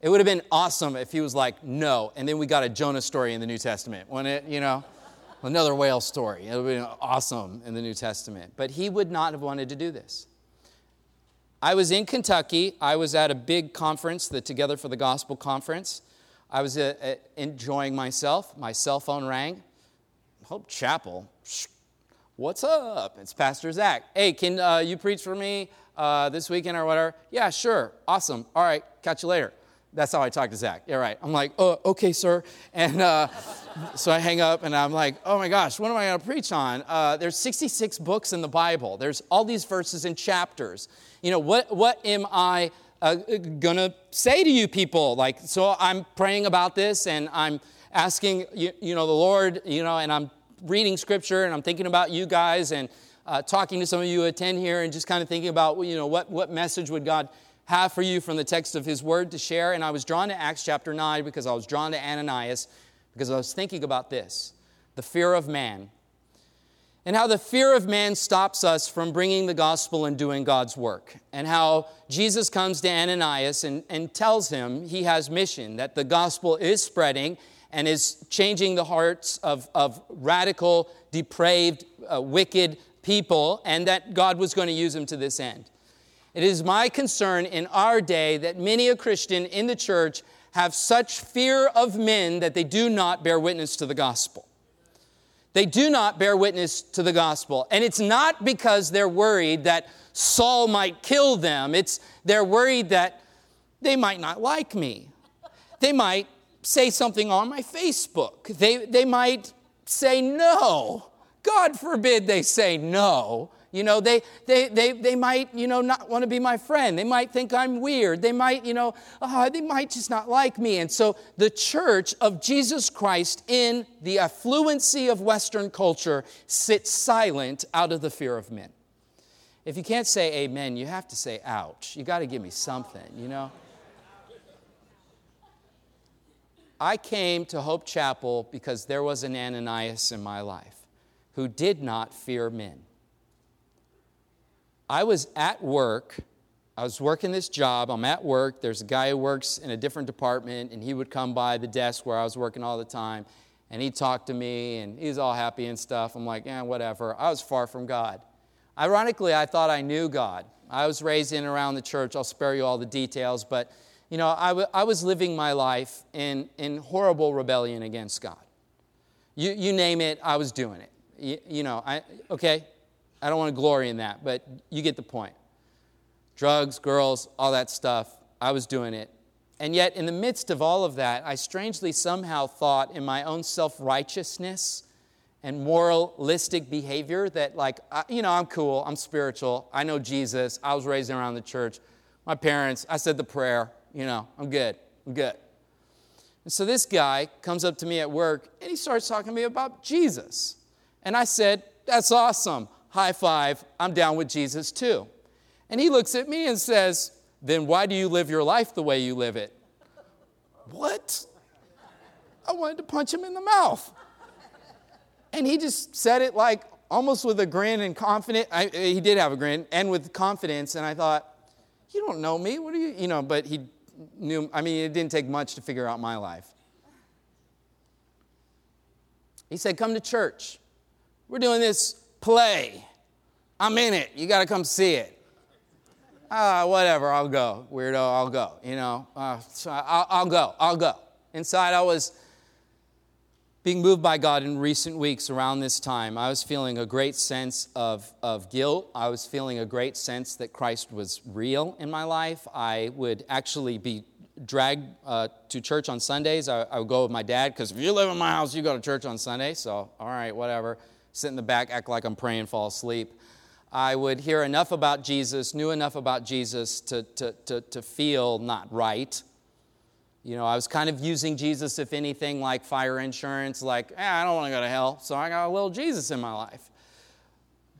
S1: It would have been awesome if he was like, no. And then we got a Jonah story in the New Testament, wouldn't it? You know, another whale story. It would have been awesome in the New Testament. But he would not have wanted to do this. I was in Kentucky. I was at a big conference, the Together for the Gospel conference. I was uh, uh, enjoying myself. My cell phone rang. Hope Chapel. What's up? It's Pastor Zach. Hey, can uh, you preach for me uh, this weekend or whatever? Yeah, sure. Awesome. All right. Catch you later. That's how I talk to Zach. Yeah, right. I'm like, oh, okay, sir. And uh, so I hang up and I'm like, oh my gosh, what am I going to preach on? Uh, there's 66 books in the Bible. There's all these verses and chapters. You know, what, what am I uh, going to say to you people? Like, so I'm praying about this and I'm asking, you, you know, the Lord, you know, and I'm reading scripture and I'm thinking about you guys and uh, talking to some of you who attend here and just kind of thinking about, you know, what, what message would God have for you from the text of his word to share. And I was drawn to Acts chapter 9 because I was drawn to Ananias because I was thinking about this the fear of man. And how the fear of man stops us from bringing the gospel and doing God's work. And how Jesus comes to Ananias and, and tells him he has mission, that the gospel is spreading and is changing the hearts of, of radical, depraved, uh, wicked people, and that God was going to use him to this end. It is my concern in our day that many a Christian in the church have such fear of men that they do not bear witness to the gospel. They do not bear witness to the gospel. And it's not because they're worried that Saul might kill them, it's they're worried that they might not like me. They might say something on my Facebook. They, they might say no. God forbid they say no. You know, they, they, they, they might, you know, not want to be my friend. They might think I'm weird. They might, you know, oh, they might just not like me. And so the church of Jesus Christ in the affluency of Western culture sits silent out of the fear of men. If you can't say amen, you have to say ouch. You got to give me something, you know? I came to Hope Chapel because there was an Ananias in my life who did not fear men. I was at work. I was working this job. I'm at work. There's a guy who works in a different department, and he would come by the desk where I was working all the time, and he'd talk to me, and he's all happy and stuff. I'm like, yeah, whatever. I was far from God. Ironically, I thought I knew God. I was raised in around the church. I'll spare you all the details, but you know, I, w- I was living my life in, in horrible rebellion against God. You, you name it, I was doing it. You, you know, I, okay, I don't want to glory in that, but you get the point. Drugs, girls, all that stuff, I was doing it. And yet, in the midst of all of that, I strangely somehow thought in my own self righteousness and moralistic behavior that, like, I, you know, I'm cool, I'm spiritual, I know Jesus, I was raised around the church. My parents, I said the prayer, you know, I'm good, I'm good. And so this guy comes up to me at work and he starts talking to me about Jesus. And I said, That's awesome. High five. I'm down with Jesus too. And he looks at me and says, Then why do you live your life the way you live it? what? I wanted to punch him in the mouth. And he just said it like almost with a grin and confident. I, eh, he did have a grin and with confidence. And I thought, You don't know me. What are you, you know, but he knew, I mean, it didn't take much to figure out my life. He said, Come to church. We're doing this play. I'm in it. You got to come see it. Ah, whatever, I'll go. Weirdo, I'll go. You know, uh, so I'll, I'll go, I'll go. Inside, I was being moved by God in recent weeks around this time, I was feeling a great sense of, of guilt. I was feeling a great sense that Christ was real in my life. I would actually be dragged uh, to church on Sundays. I, I would go with my dad because if you live in my house, you go to church on Sunday. So, all right, whatever. Sit in the back, act like I'm praying, fall asleep. I would hear enough about Jesus, knew enough about Jesus to, to, to, to feel not right you know, I was kind of using Jesus, if anything, like fire insurance, like, eh, I don't want to go to hell, so I got a little Jesus in my life.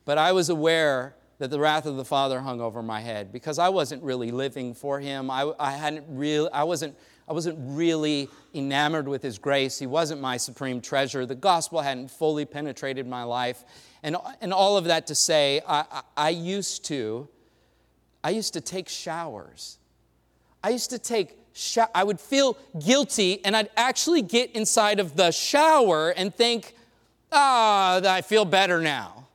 S1: But I was aware that the wrath of the Father hung over my head because I wasn't really living for Him. I, I hadn't really, I wasn't, I wasn't really enamored with His grace. He wasn't my supreme treasure. The gospel hadn't fully penetrated my life. And, and all of that to say, I, I, I used to, I used to take showers. I used to take I would feel guilty and I'd actually get inside of the shower and think, ah, I feel better now.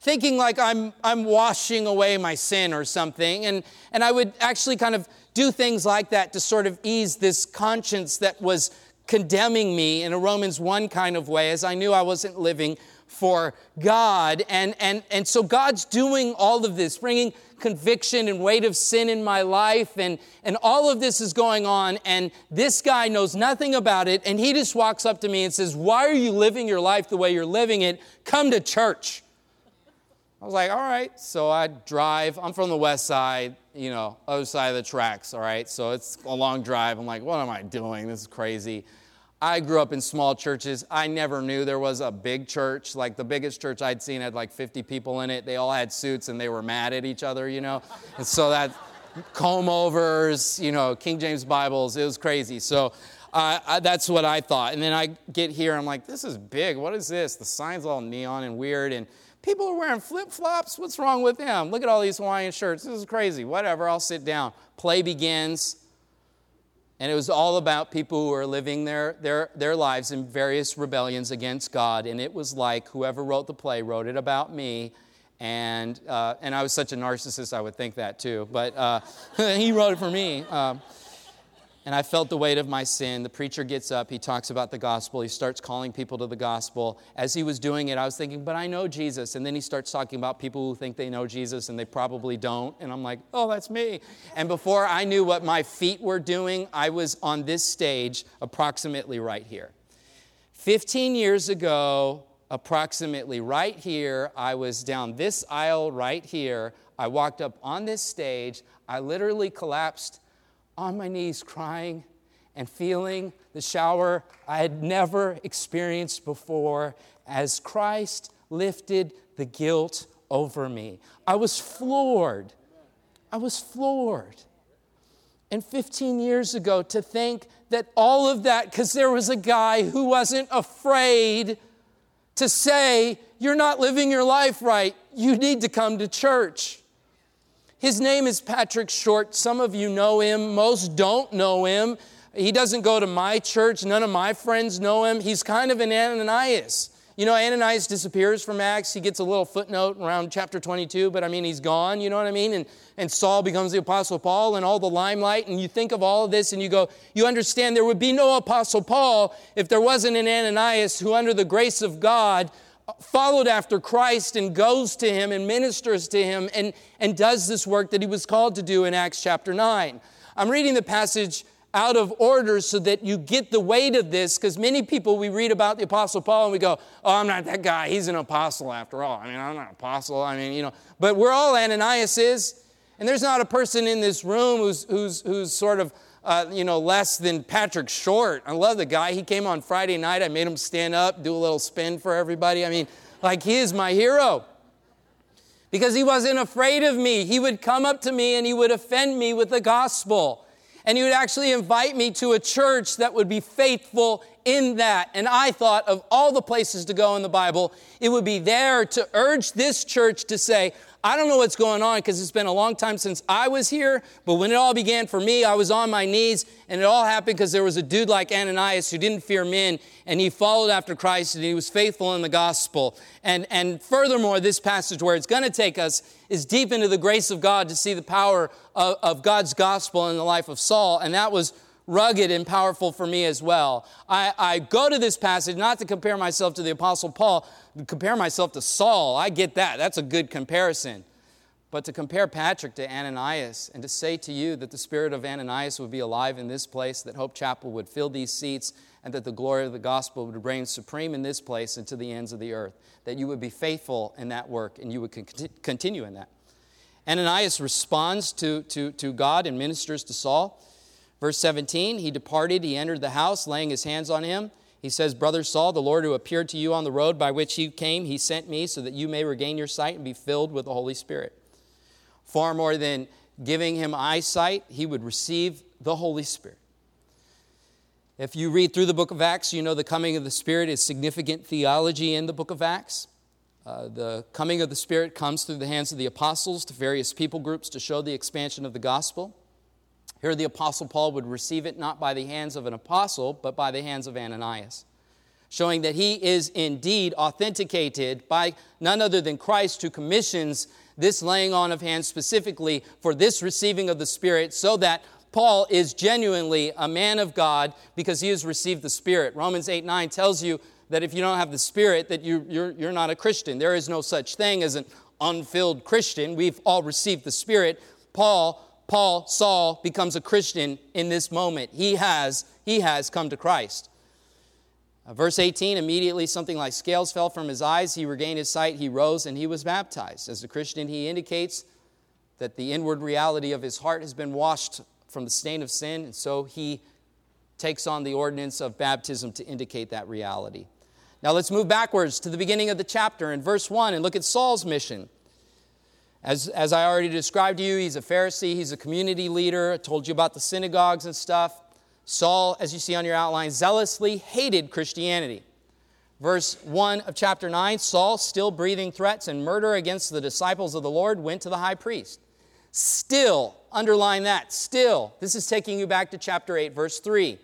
S1: Thinking like I'm, I'm washing away my sin or something. And, and I would actually kind of do things like that to sort of ease this conscience that was condemning me in a Romans 1 kind of way, as I knew I wasn't living for God. And, and, and so God's doing all of this, bringing conviction and weight of sin in my life. And, and all of this is going on. And this guy knows nothing about it. And he just walks up to me and says, Why are you living your life the way you're living it? Come to church. I was like, All right. So I drive. I'm from the west side, you know, other side of the tracks. All right. So it's a long drive. I'm like, What am I doing? This is crazy. I grew up in small churches. I never knew there was a big church. Like the biggest church I'd seen had like 50 people in it. They all had suits and they were mad at each other, you know? And so that comb overs, you know, King James Bibles, it was crazy. So uh, I, that's what I thought. And then I get here, I'm like, this is big. What is this? The sign's all neon and weird. And people are wearing flip flops. What's wrong with them? Look at all these Hawaiian shirts. This is crazy. Whatever, I'll sit down. Play begins. And it was all about people who were living their, their, their lives in various rebellions against God. And it was like whoever wrote the play wrote it about me. And, uh, and I was such a narcissist, I would think that too. But uh, he wrote it for me. Um, and I felt the weight of my sin. The preacher gets up, he talks about the gospel, he starts calling people to the gospel. As he was doing it, I was thinking, but I know Jesus. And then he starts talking about people who think they know Jesus and they probably don't. And I'm like, oh, that's me. And before I knew what my feet were doing, I was on this stage approximately right here. 15 years ago, approximately right here, I was down this aisle right here. I walked up on this stage. I literally collapsed on my knees crying and feeling the shower I had never experienced before as Christ lifted the guilt over me. I was floored. I was floored. And 15 years ago, to think that all of that, because there was a guy who wasn't afraid to say, You're not living your life right. You need to come to church. His name is Patrick Short. Some of you know him, most don't know him. He doesn't go to my church, none of my friends know him. He's kind of an Ananias. You know, Ananias disappears from Acts. He gets a little footnote around chapter 22, but I mean, he's gone, you know what I mean? And, and Saul becomes the Apostle Paul and all the limelight. And you think of all of this and you go, you understand there would be no Apostle Paul if there wasn't an Ananias who, under the grace of God, followed after Christ and goes to him and ministers to him and, and does this work that he was called to do in Acts chapter 9. I'm reading the passage out of order so that you get the weight of this. Because many people, we read about the Apostle Paul and we go, oh, I'm not that guy. He's an apostle after all. I mean, I'm not an apostle. I mean, you know, but we're all Ananias is. And there's not a person in this room who's, who's, who's sort of, uh, you know, less than Patrick Short. I love the guy. He came on Friday night. I made him stand up, do a little spin for everybody. I mean, like he is my hero because he wasn't afraid of me. He would come up to me and he would offend me with the gospel. And he would actually invite me to a church that would be faithful in that. And I thought of all the places to go in the Bible, it would be there to urge this church to say, I don't know what's going on because it's been a long time since I was here, but when it all began for me, I was on my knees, and it all happened because there was a dude like Ananias who didn't fear men, and he followed after Christ, and he was faithful in the gospel. And, and furthermore, this passage where it's going to take us is deep into the grace of God to see the power of, of God's gospel in the life of Saul, and that was rugged and powerful for me as well. I, I, go to this passage not to compare myself to the Apostle Paul, compare myself to Saul. I get that. That's a good comparison. But to compare Patrick to Ananias and to say to you that the spirit of Ananias would be alive in this place, that Hope Chapel would fill these seats, and that the glory of the gospel would reign supreme in this place and to the ends of the earth, that you would be faithful in that work and you would continue in that. Ananias responds to, to, to God and ministers to Saul. Verse 17, he departed, he entered the house, laying his hands on him. He says, Brother Saul, the Lord who appeared to you on the road by which you came, he sent me so that you may regain your sight and be filled with the Holy Spirit. Far more than giving him eyesight, he would receive the Holy Spirit. If you read through the book of Acts, you know the coming of the Spirit is significant theology in the book of Acts. Uh, the coming of the Spirit comes through the hands of the apostles to various people groups to show the expansion of the gospel. Here, the Apostle Paul would receive it not by the hands of an apostle, but by the hands of Ananias, showing that he is indeed authenticated by none other than Christ, who commissions this laying on of hands specifically for this receiving of the Spirit, so that Paul is genuinely a man of God because he has received the Spirit. Romans 8 9 tells you that if you don't have the Spirit, that you, you're, you're not a Christian. There is no such thing as an unfilled Christian. We've all received the Spirit. Paul Paul, Saul, becomes a Christian in this moment. He has, he has come to Christ. Uh, verse 18 immediately something like scales fell from his eyes. He regained his sight. He rose and he was baptized. As a Christian, he indicates that the inward reality of his heart has been washed from the stain of sin, and so he takes on the ordinance of baptism to indicate that reality. Now let's move backwards to the beginning of the chapter in verse 1 and look at Saul's mission. As, as I already described to you, he's a Pharisee, he's a community leader. I told you about the synagogues and stuff. Saul, as you see on your outline, zealously hated Christianity. Verse 1 of chapter 9 Saul, still breathing threats and murder against the disciples of the Lord, went to the high priest. Still, underline that, still. This is taking you back to chapter 8, verse 3,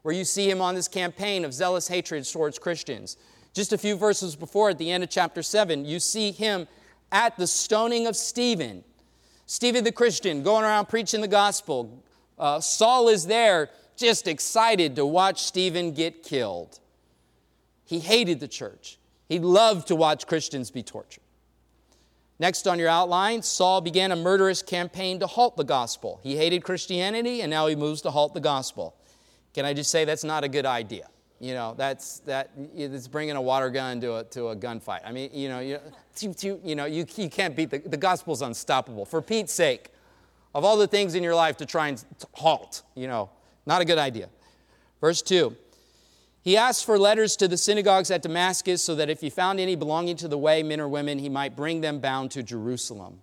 S1: where you see him on this campaign of zealous hatred towards Christians. Just a few verses before, at the end of chapter 7, you see him at the stoning of Stephen. Stephen the Christian going around preaching the gospel. Uh, Saul is there just excited to watch Stephen get killed. He hated the church. He loved to watch Christians be tortured. Next on your outline, Saul began a murderous campaign to halt the gospel. He hated Christianity and now he moves to halt the gospel. Can I just say that's not a good idea? You know, that's that. It's bringing a water gun to a to a gunfight. I mean, you know, you, you, know, you, you can't beat the the gospel's unstoppable. For Pete's sake, of all the things in your life to try and halt, you know, not a good idea. Verse two. He asked for letters to the synagogues at Damascus so that if he found any belonging to the way, men or women, he might bring them bound to Jerusalem.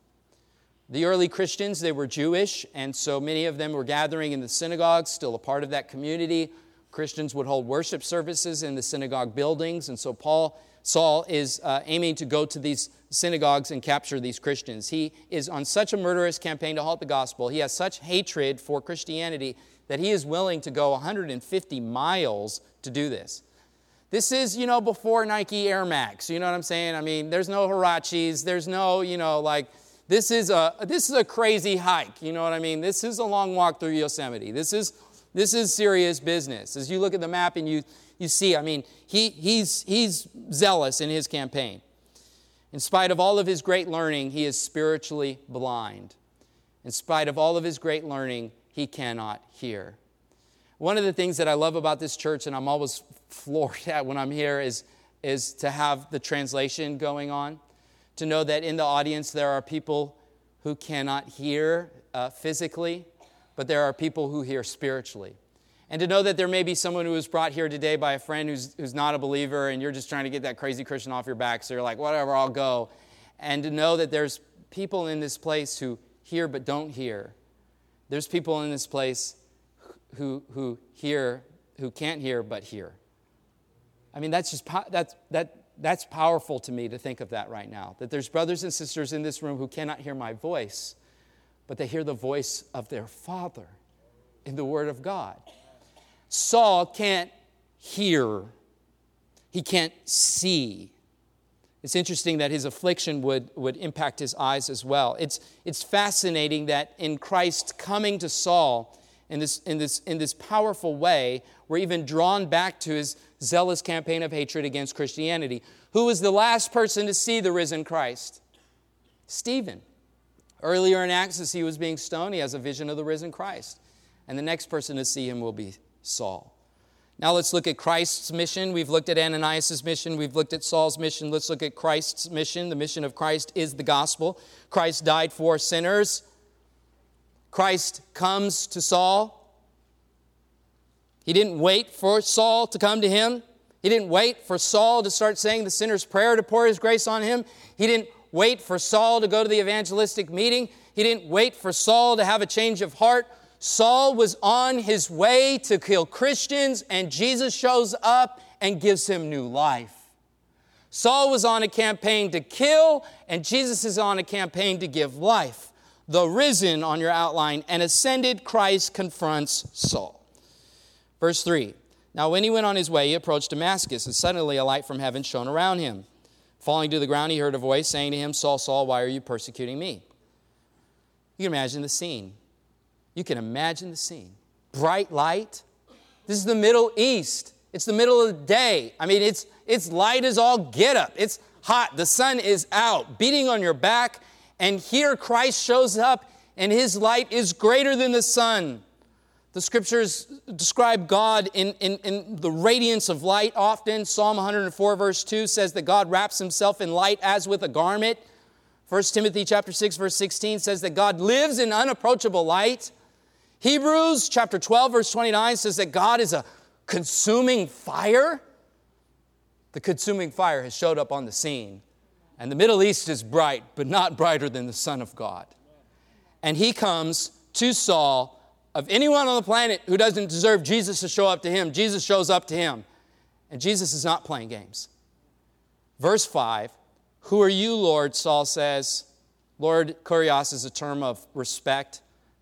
S1: The early Christians, they were Jewish, and so many of them were gathering in the synagogues, still a part of that community. Christians would hold worship services in the synagogue buildings, and so Paul Saul is uh, aiming to go to these synagogues and capture these Christians. He is on such a murderous campaign to halt the gospel. He has such hatred for Christianity that he is willing to go 150 miles to do this. This is, you know, before Nike Air Max. You know what I'm saying? I mean, there's no Huaraches. There's no, you know, like this is a this is a crazy hike. You know what I mean? This is a long walk through Yosemite. This is this is serious business. As you look at the map and you, you see, I mean, he, he's, he's zealous in his campaign. In spite of all of his great learning, he is spiritually blind. In spite of all of his great learning, he cannot hear. One of the things that I love about this church, and I'm always floored at when I'm here, is, is to have the translation going on, to know that in the audience there are people who cannot hear uh, physically, but there are people who hear spiritually. And to know that there may be someone who was brought here today by a friend who's, who's not a believer, and you're just trying to get that crazy Christian off your back, so you're like, whatever, I'll go. And to know that there's people in this place who hear but don't hear. There's people in this place who, who hear, who can't hear but hear. I mean, that's just that's, that, that's powerful to me to think of that right now. That there's brothers and sisters in this room who cannot hear my voice, but they hear the voice of their Father in the Word of God. Saul can't hear, he can't see. It's interesting that his affliction would, would impact his eyes as well. It's, it's fascinating that in Christ coming to Saul in this, in, this, in this powerful way, we're even drawn back to his zealous campaign of hatred against Christianity. Who was the last person to see the risen Christ? Stephen. Earlier in Acts, as he was being stoned, he has a vision of the risen Christ. And the next person to see him will be Saul. Now let's look at Christ's mission. We've looked at Ananias' mission. We've looked at Saul's mission. Let's look at Christ's mission. The mission of Christ is the gospel. Christ died for sinners. Christ comes to Saul. He didn't wait for Saul to come to him. He didn't wait for Saul to start saying the sinner's prayer to pour his grace on him. He didn't wait for Saul to go to the evangelistic meeting. He didn't wait for Saul to have a change of heart. Saul was on his way to kill Christians, and Jesus shows up and gives him new life. Saul was on a campaign to kill, and Jesus is on a campaign to give life. The risen on your outline and ascended Christ confronts Saul. Verse 3 Now, when he went on his way, he approached Damascus, and suddenly a light from heaven shone around him. Falling to the ground, he heard a voice saying to him, Saul, Saul, why are you persecuting me? You can imagine the scene. You can imagine the scene. Bright light. This is the Middle East. It's the middle of the day. I mean, it's, it's light as all get up. It's hot. The sun is out, beating on your back. And here Christ shows up, and his light is greater than the sun. The scriptures describe God in, in, in, the radiance of light often. Psalm 104, verse 2 says that God wraps himself in light as with a garment. 1 Timothy chapter 6, verse 16 says that God lives in unapproachable light. Hebrews chapter 12, verse 29 says that God is a consuming fire. The consuming fire has showed up on the scene. And the Middle East is bright, but not brighter than the Son of God. And he comes to Saul. Of anyone on the planet who doesn't deserve Jesus to show up to him, Jesus shows up to him. And Jesus is not playing games. Verse 5 Who are you, Lord? Saul says. Lord, kurios is a term of respect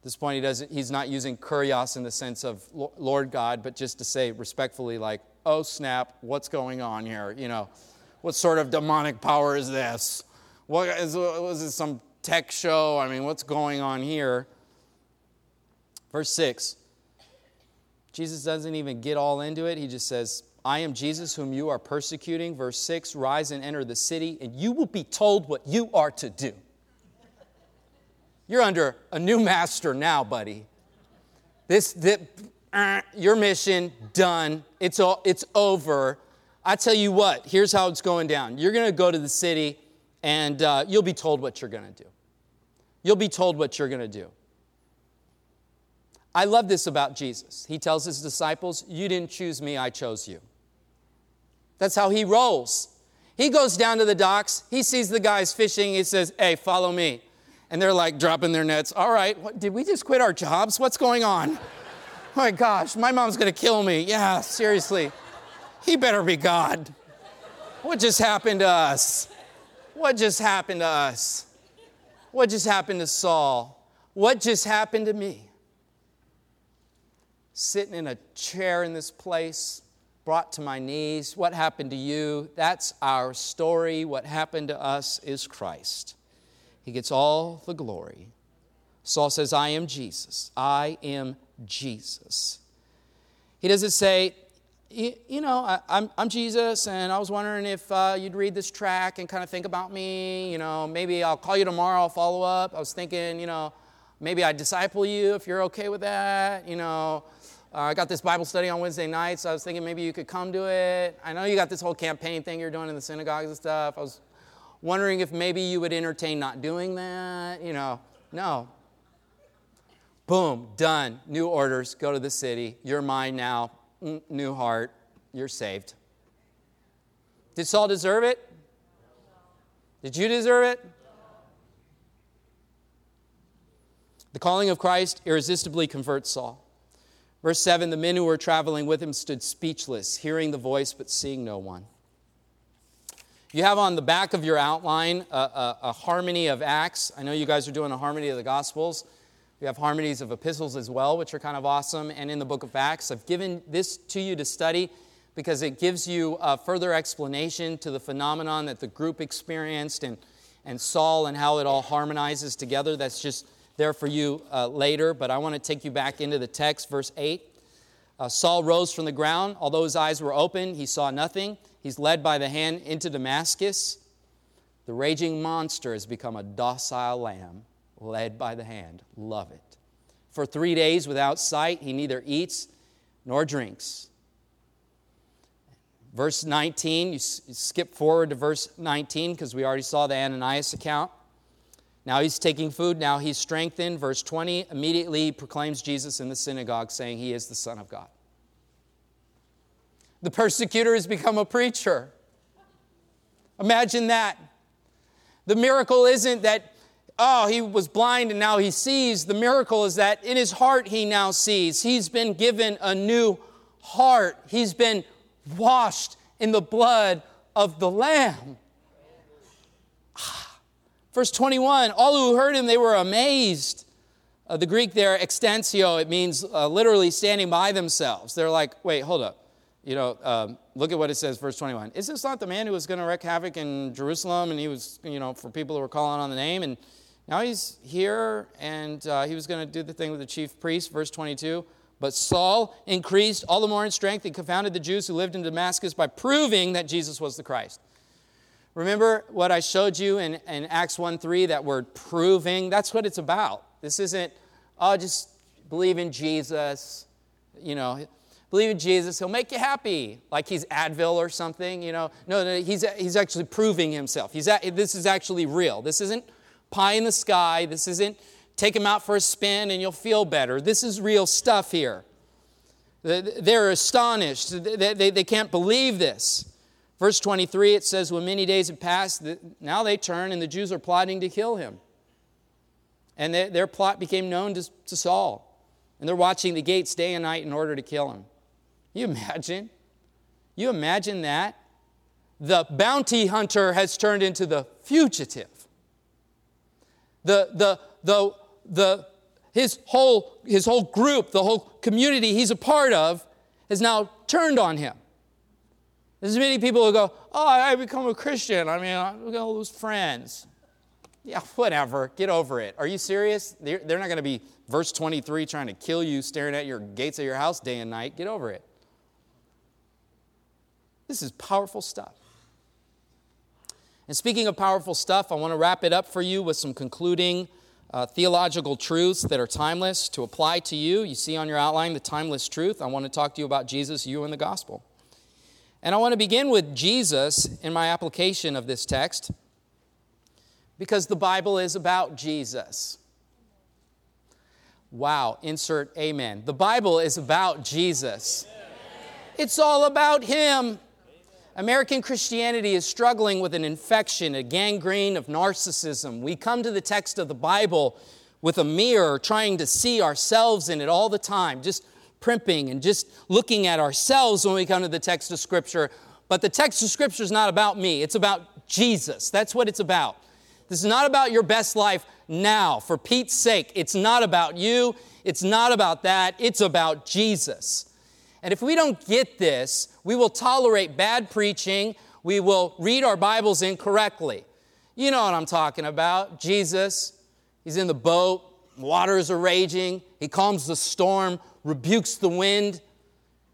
S1: this point, he doesn't, he's not using kurios in the sense of Lord God, but just to say respectfully, like, oh snap, what's going on here? You know, what sort of demonic power is this? What is, was it some tech show? I mean, what's going on here? Verse 6. Jesus doesn't even get all into it. He just says, I am Jesus whom you are persecuting. Verse 6 Rise and enter the city, and you will be told what you are to do. You're under a new master now, buddy. This, this uh, your mission done. It's all, it's over. I tell you what. Here's how it's going down. You're to go to the city, and uh, you'll be told what you're to do. You'll be told what you're to do. I love this about Jesus. He tells his disciples, "You didn't choose me; I chose you." That's how he rolls. He goes down to the docks. He sees the guys fishing. He says, "Hey, follow me." And they're like dropping their nets. All right, what, did we just quit our jobs? What's going on? Oh my gosh, my mom's gonna kill me. Yeah, seriously. He better be God. What just happened to us? What just happened to us? What just happened to Saul? What just happened to me? Sitting in a chair in this place, brought to my knees. What happened to you? That's our story. What happened to us is Christ. He gets all the glory. Saul says, I am Jesus. I am Jesus. He doesn't say, you know, I, am I'm, I'm Jesus, and I was wondering if uh, you'd read this track and kind of think about me. You know, maybe I'll call you tomorrow, I'll follow up. I was thinking, you know, maybe I disciple you if you're okay with that. You know, Uh, I got this Bible study on Wednesday night, So I was thinking maybe you could come to it. I know you got this whole campaign thing you're doing in the synagogues and stuff. I was wondering if maybe you would entertain not doing that. You know, no. Boom, done. New orders. Go to the city. You're mine now. Mm, new heart. You're saved. Did Saul deserve it? Did you deserve it? The calling of Christ irresistibly converts Saul. Verse 7 The men who were traveling with him stood speechless, hearing the voice but seeing no one. You have on the back of your outline a, a, a, harmony of Acts. I know you guys are doing a harmony of the Gospels. We have harmonies of epistles as well, which are kind of awesome. And in the book of Acts, I've given this to you to study because it gives you a further explanation to the phenomenon that the group experienced and, and Saul and how it all harmonizes together. That's just there for you uh, later, but I want to take you back into the text, verse 8. Uh, Saul rose from the ground. Although his eyes were open, he saw nothing. He's led by the hand into Damascus. The raging monster has become a docile lamb, led by the hand. Love it. For three days without sight, he neither eats nor drinks. Verse 19, you skip forward to verse 19 because we already saw the Ananias account. Now he's taking food, now he's strengthened. Verse 20 immediately proclaims Jesus in the synagogue, saying he is the Son of God. The persecutor has become a preacher. Imagine that. The miracle isn't that, oh, he was blind and now he sees. The miracle is that in his heart he now sees. He's been given a new heart, he's been washed in the blood of the Lamb. Verse 21 All who heard him, they were amazed. Uh, the Greek there, extensio, it means uh, literally standing by themselves. They're like, wait, hold up. You know, um, look at what it says, verse 21. Is this not the man who was going to wreak havoc in Jerusalem and he was, you know, for people who were calling on the name? And now he's here and uh, he was going to do the thing with the chief priest, verse 22. But Saul increased all the more in strength and confounded the Jews who lived in Damascus by proving that Jesus was the Christ. Remember what I showed you in, in Acts 1 3, that word proving? That's what it's about. This isn't, oh, just believe in Jesus, you know, believe in Jesus, he'll make you happy, like he's Advil or something, you know. No, no he's, he's actually proving himself. He's at, this is actually real. This isn't pie in the sky. This isn't take him out for a spin and you'll feel better. This is real stuff here. They're astonished. They, they, they can't believe this. Verse 23, it says, When many days had passed, now they turn, and the Jews are plotting to kill him. And their plot became known to, to Saul. And they're watching the gates day and night in order to kill him. You imagine? You imagine that? The bounty hunter has turned into the fugitive. The, the, the, the, his, whole, his whole group, the whole community he's a part of, has now turned on him. There's many people who go, Oh, I become a Christian. I mean, I'm going to lose friends. Yeah, whatever. Get over it. Are you serious? They're, they're not going to be, verse 23, trying to kill you, staring at your gates of your house day and night. Get over it. This is powerful stuff. And speaking of powerful stuff, I want to wrap it up for you with some concluding uh, theological truths that are timeless to apply to you. You see on your outline the timeless truth. I want to talk to you about Jesus, you, and the gospel. And I want to begin with Jesus in my application of this text because the Bible is about Jesus. Wow, insert amen. The Bible is about Jesus. It's all about Him. American Christianity is struggling with an infection, a gangrene of narcissism. We come to the text of the Bible with a mirror, trying to see ourselves in it all the time, just primping and just looking at ourselves when we come to the text of Scripture. But the text of Scripture is not about me, it's about Jesus. That's what it's about. This is not about your best life now. For Pete's sake, it's not about you, it's not about that, it's about Jesus. And if we don't get this, we will tolerate bad preaching, we will read our Bibles incorrectly. You know what I'm talking about. Jesus, he's in the boat, waters are raging, he calms the storm, rebukes the wind.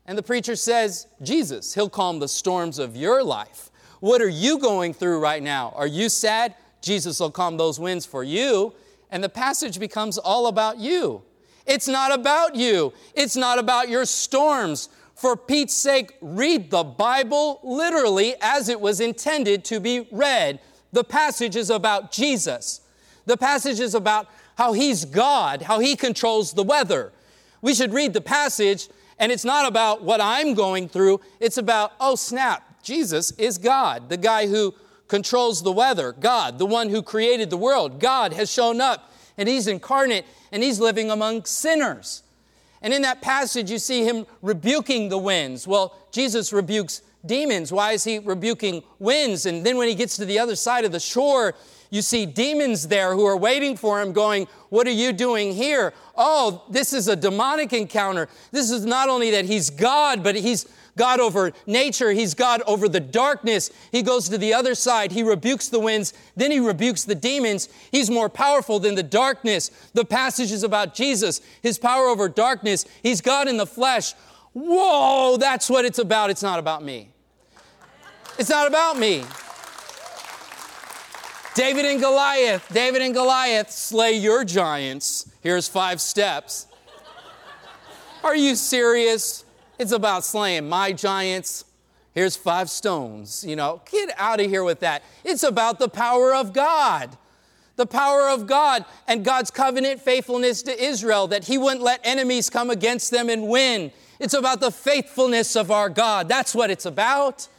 S1: And the preacher says, Jesus, He'll calm the storms of your life. What are you going through right now? Are you sad? Jesus will calm those winds for you. And the passage becomes all about you. It's not about you. It's not about your storms. For Pete's sake, read the Bible literally as it was intended to be read. The passage is about Jesus. The passage is about how he's God, how he controls the weather. We should read the passage, and it's not about what I'm going through. It's about, oh snap, Jesus is God, the guy who controls the weather, God, the one who created the world. God has shown up, and he's incarnate, and he's living among sinners. And in that passage, you see him rebuking the winds. Well, Jesus rebukes demons. Why is he rebuking winds? And then when he gets to the other side of the shore, you see demons there who are waiting for him, going, What are you doing here? Oh, this is a demonic encounter. This is not only that he's God, but he's God over nature. He's God over the darkness. He goes to the other side. He rebukes the winds. Then he rebukes the demons. He's more powerful than the darkness. The passage is about Jesus, his power over darkness. He's God in the flesh. Whoa, that's what it's about. It's not about me. It's not about me. David and Goliath. David and Goliath slay your giants. Here's five steps. Are you serious? It's about slaying my giants. Here's five stones. You know, get out of here with that. It's about the power of God. The power of God and God's covenant faithfulness to Israel, that He wouldn't let enemies come against them and win. It's about the faithfulness of our God. That's what it's about.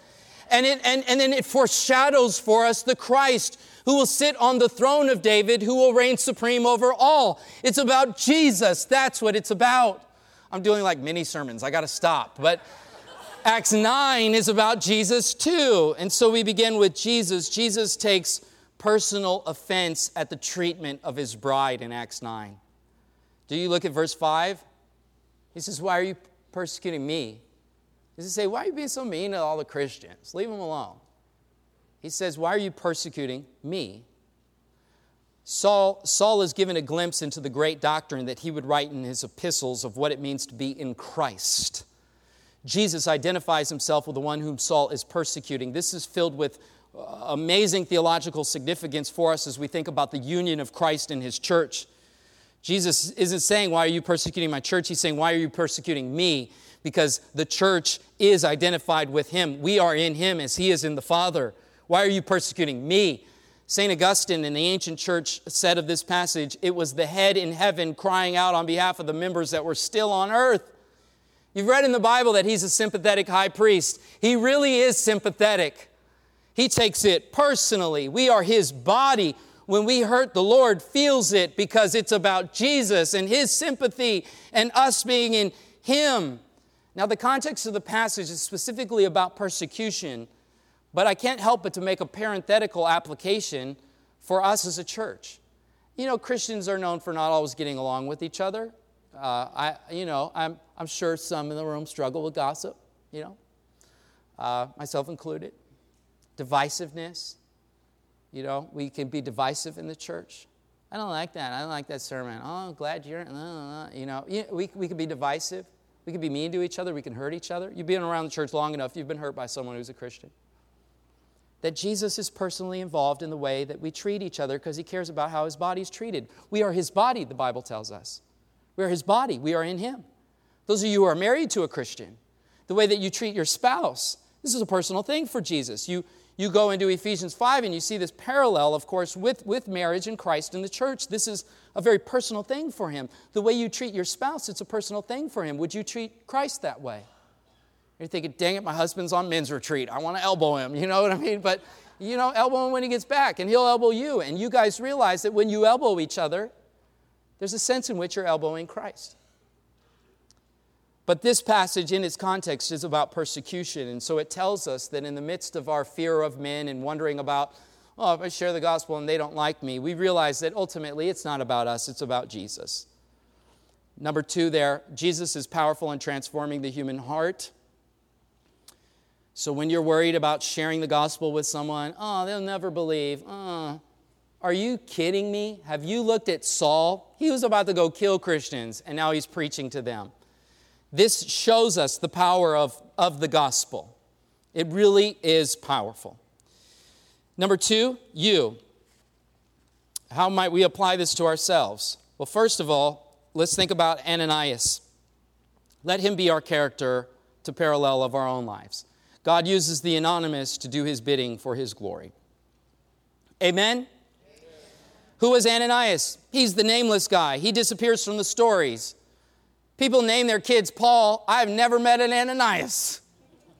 S1: And, it, and, and then it foreshadows for us the Christ who will sit on the throne of David, who will reign supreme over all. It's about Jesus. That's what it's about. I'm doing like mini sermons. I got to stop. But Acts 9 is about Jesus too. And so we begin with Jesus. Jesus takes personal offense at the treatment of his bride in Acts 9. Do you look at verse 5? He says, Why are you persecuting me? He say, Why are you being so mean to all the Christians? Leave them alone. He says, Why are you persecuting me? Saul, Saul is given a glimpse into the great doctrine that he would write in his epistles of what it means to be in Christ. Jesus identifies himself with the one whom Saul is persecuting. This is filled with uh, amazing theological significance for us as we think about the union of Christ and his church. Jesus isn't saying, Why are you persecuting my church? He's saying, Why are you persecuting me? Because the church is identified with him. We are in him as he is in the Father. Why are you persecuting me? St. Augustine in the ancient church said of this passage, it was the head in heaven crying out on behalf of the members that were still on earth. You've read in the Bible that he's a sympathetic high priest. He really is sympathetic. He takes it personally. We are his body. When we hurt, the Lord feels it because it's about Jesus and his sympathy and us being in him. Now, the context of the passage is specifically about persecution. But I can't help but to make a parenthetical application for us as a church. You know, Christians are known for not always getting along with each other. Uh, I, you know, I'm, I'm sure some in the room struggle with gossip, you know, uh, myself included. Divisiveness, you know, we can be divisive in the church. I don't like that. I don't like that sermon. Oh, I'm glad you're, uh, you know, we, we can be divisive. We can be mean to each other. We can hurt each other. You've been around the church long enough, you've been hurt by someone who's a Christian that Jesus is personally involved in the way that we treat each other because he cares about how his body is treated. We are his body, the Bible tells us. We are his body, we are in him. Those of you who are married to a Christian, the way that you treat your spouse, this is a personal thing for Jesus. You, you go into Ephesians 5 and you see this parallel, of course, with, with marriage and Christ and the church. This is a very personal thing for him. The way you treat your spouse, it's a personal thing for him. Would you treat Christ that way? You're thinking, dang it, my husband's on men's retreat. I want to elbow him. You know what I mean? But, you know, elbow him when he gets back, and he'll elbow you. And you guys realize that when you elbow each other, there's a sense in which you're elbowing Christ. But this passage, in its context, is about persecution. And so it tells us that in the midst of our fear of men and wondering about, oh, if I share the gospel and they don't like me, we realize that ultimately it's not about us, it's about Jesus. Number two, there, Jesus is powerful in transforming the human heart. So when you're worried about sharing the gospel with someone, oh, they'll never believe. Oh, are you kidding me? Have you looked at Saul? He was about to go kill Christians, and now he's preaching to them. This shows us the power of, of the gospel. It really is powerful. Number two, you. How might we apply this to ourselves? Well, first of all, let's think about Ananias. Let him be our character to parallel of our own lives. God uses the anonymous to do his bidding for his glory. Amen? Amen? Who was Ananias? He's the nameless guy. He disappears from the stories. People name their kids Paul. I've never met an Ananias.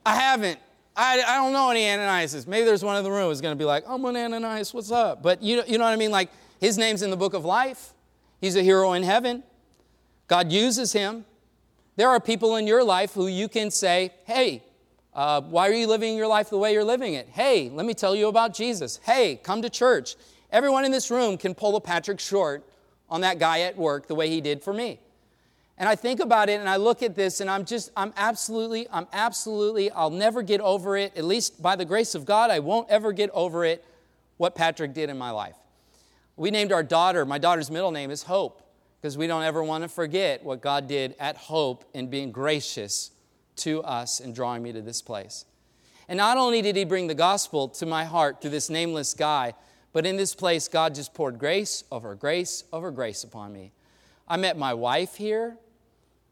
S1: I haven't. I, I don't know any Ananias. Maybe there's one in the room who's going to be like, I'm an Ananias, what's up? But you, you know what I mean? Like, his name's in the book of life. He's a hero in heaven. God uses him. There are people in your life who you can say, hey, uh, why are you living your life the way you're living it? Hey, let me tell you about Jesus. Hey, come to church. Everyone in this room can pull a Patrick Short on that guy at work the way he did for me. And I think about it and I look at this and I'm just, I'm absolutely, I'm absolutely, I'll never get over it. At least by the grace of God, I won't ever get over it what Patrick did in my life. We named our daughter, my daughter's middle name is Hope, because we don't ever want to forget what God did at Hope in being gracious to us and drawing me to this place. And not only did He bring the gospel to my heart through this nameless guy, but in this place, God just poured grace over grace over grace upon me. I met my wife here.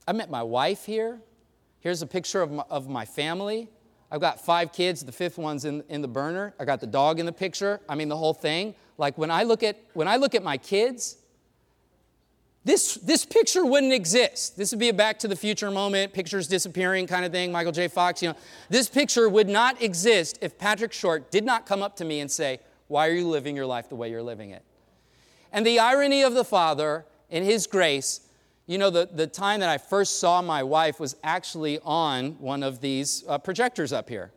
S1: I met my wife here. Here's a picture of my, of my family. I've got five kids. The fifth one's in, in the burner. I got the dog in the picture. I mean, the whole thing. Like when I look at when I look at my kids, this, this picture wouldn't exist. This would be a back to the future moment, pictures disappearing kind of thing, Michael J. Fox, you know. This picture would not exist if Patrick Short did not come up to me and say, Why are you living your life the way you're living it? And the irony of the Father in His grace, you know, the, the time that I first saw my wife was actually on one of these uh, projectors up here.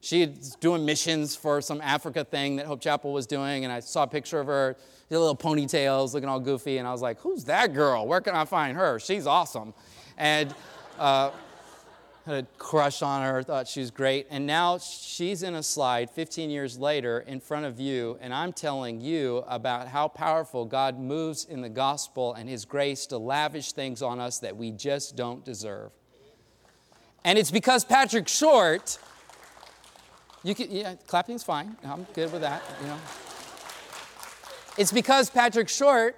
S1: She's doing missions for some Africa thing that Hope Chapel was doing, and I saw a picture of her, little ponytails, looking all goofy, and I was like, "Who's that girl? Where can I find her? She's awesome." And uh, had a crush on her, thought she was great, and now she's in a slide 15 years later in front of you, and I'm telling you about how powerful God moves in the gospel and His grace to lavish things on us that we just don't deserve. And it's because Patrick Short you can, yeah, clapping's fine. I'm good with that, you know. It's because Patrick Short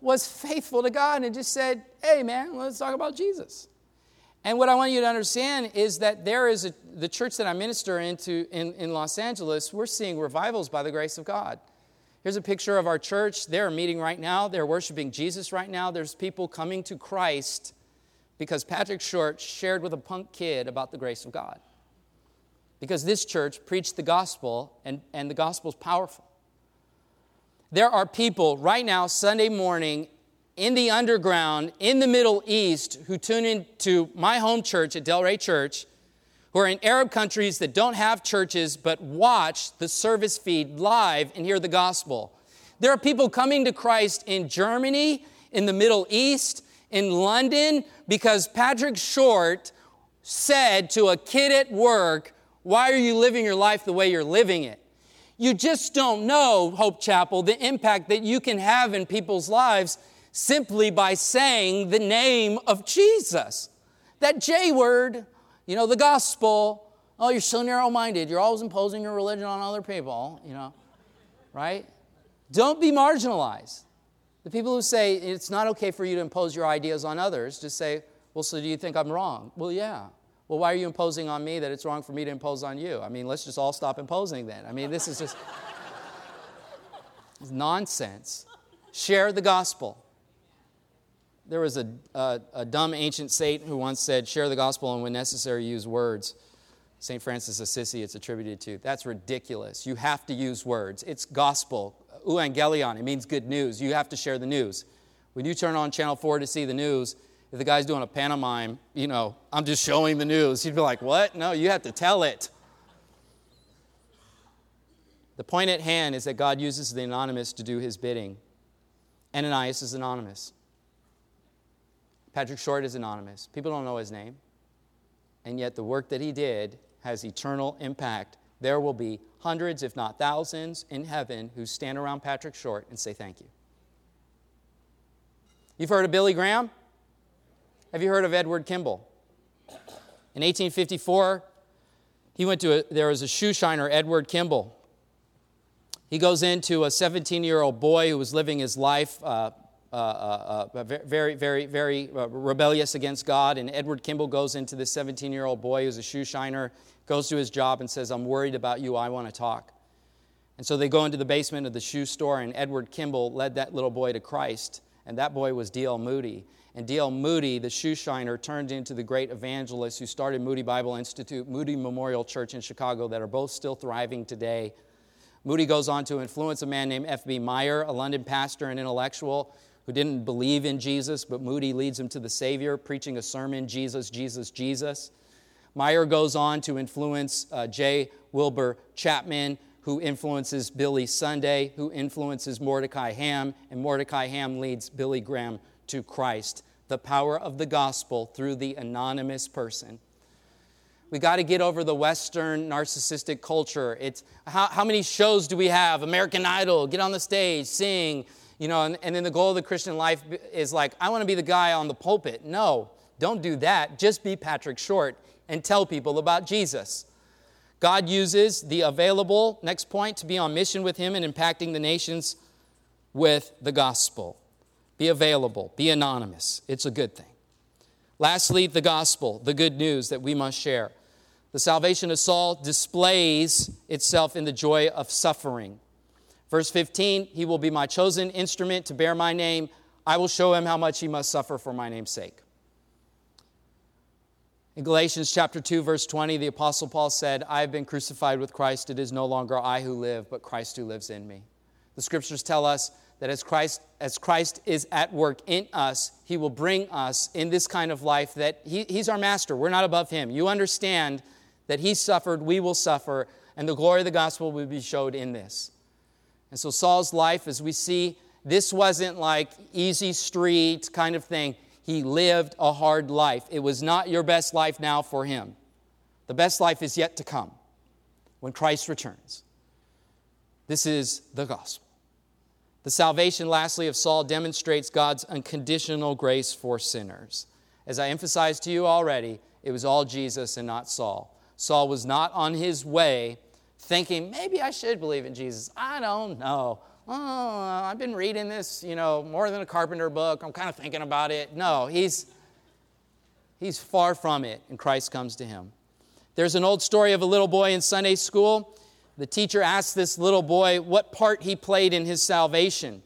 S1: was faithful to God and just said, hey, man, let's talk about Jesus. And what I want you to understand is that there is a, the church that I minister into in, in Los Angeles, we're seeing revivals by the grace of God. Here's a picture of our church. They're meeting right now. They're worshiping Jesus right now. There's people coming to Christ because Patrick Short shared with a punk kid about the grace of God because this church preached the gospel and, and the gospel is powerful. There are people right now, Sunday morning, in the underground, in the Middle East, who tune into my home church at Delray Church, who are in Arab countries that don't have churches but watch the service feed live and hear the gospel. There are people coming to Christ in Germany, in the Middle East, in London, because Patrick Short said to a kid at work, why are you living your life the way you're living it? You just don't know, Hope Chapel, the impact that you can have in people's lives simply by saying the name of Jesus. That J word, you know, the gospel. Oh, you're so narrow minded. You're always imposing your religion on other people, you know, right? Don't be marginalized. The people who say it's not okay for you to impose your ideas on others just say, well, so do you think I'm wrong? Well, yeah. Well, why are you imposing on me that it's wrong for me to impose on you? I mean, let's just all stop imposing then. I mean, this is just nonsense. Share the gospel. There was a, a, a, dumb ancient saint who once said, Share the gospel and when necessary, use words. St. Francis of Assisi, it's attributed to. That's ridiculous. You have to use words. It's gospel. Euangelion, it means good news. You have to share the news. When you turn on Channel 4 to see the news, if the guy's doing a pantomime, you know, I'm just showing the news, he'd be like, What? No, you have to tell it. The point at hand is that God uses the anonymous to do his bidding. Ananias is anonymous. Patrick Short is anonymous. People don't know his name. And yet, the work that he did has eternal impact. There will be hundreds, if not thousands, in heaven who stand around Patrick Short and say thank you. You've heard of Billy Graham? Have you heard of Edward Kimball? In 1854, he went to a, there was a shoe shiner, Edward Kimball. He goes into a 17 year old boy who was living his life uh, uh, uh, uh very, very, very uh, rebellious against God. And Edward Kimball goes into this 17 year old boy who's a shoe shiner, goes to his job and says, I'm worried about you. I want to talk. And so they go into the basement of the shoe store, and Edward Kimball led that little boy to Christ. And that boy was D.L. Moody. And D.L. Moody, the shoeshiner, turned into the great evangelist who started Moody Bible Institute, Moody Memorial Church in Chicago, that are both still thriving today. Moody goes on to influence a man named F.B. Meyer, a London pastor and intellectual who didn't believe in Jesus, but Moody leads him to the Savior, preaching a sermon Jesus, Jesus, Jesus. Meyer goes on to influence uh, J. Wilbur Chapman, who influences Billy Sunday, who influences Mordecai Ham, and Mordecai Ham leads Billy Graham to Christ. The power of the gospel through the anonymous person. We got to get over the Western narcissistic culture. It's how, how many shows do we have? American Idol, get on the stage, sing, you know, and, and then the goal of the Christian life is like, I want to be the guy on the pulpit. No, don't do that. Just be Patrick Short and tell people about Jesus. God uses the available, next point, to be on mission with Him and impacting the nations with the gospel. Be available, be anonymous. It's a good thing. Lastly, the gospel, the good news that we must share. The salvation of Saul displays itself in the joy of suffering. Verse 15, he will be my chosen instrument to bear my name. I will show him how much he must suffer for my name's sake. In Galatians chapter 2 verse 20, the apostle Paul said, "I have been crucified with Christ; it is no longer I who live, but Christ who lives in me." The scriptures tell us that as Christ as Christ is at work in us, he will bring us in this kind of life that he, he's our master. We're not above him. You understand that he suffered, we will suffer, and the glory of the gospel will be showed in this. And so Saul's life, as we see, this wasn't like easy street kind of thing. He lived a hard life. It was not your best life now for him. The best life is yet to come when Christ returns. This is the gospel. The salvation, lastly, of Saul demonstrates God's unconditional grace for sinners. As I emphasized to you already, it was all Jesus and not Saul. Saul was not on his way thinking, maybe I should believe in Jesus. I don't know. Oh, I've been reading this, you know, more than a carpenter book. I'm kind of thinking about it. No, he's, he's far from it, and Christ comes to him. There's an old story of a little boy in Sunday school. The teacher asked this little boy what part he played in his salvation.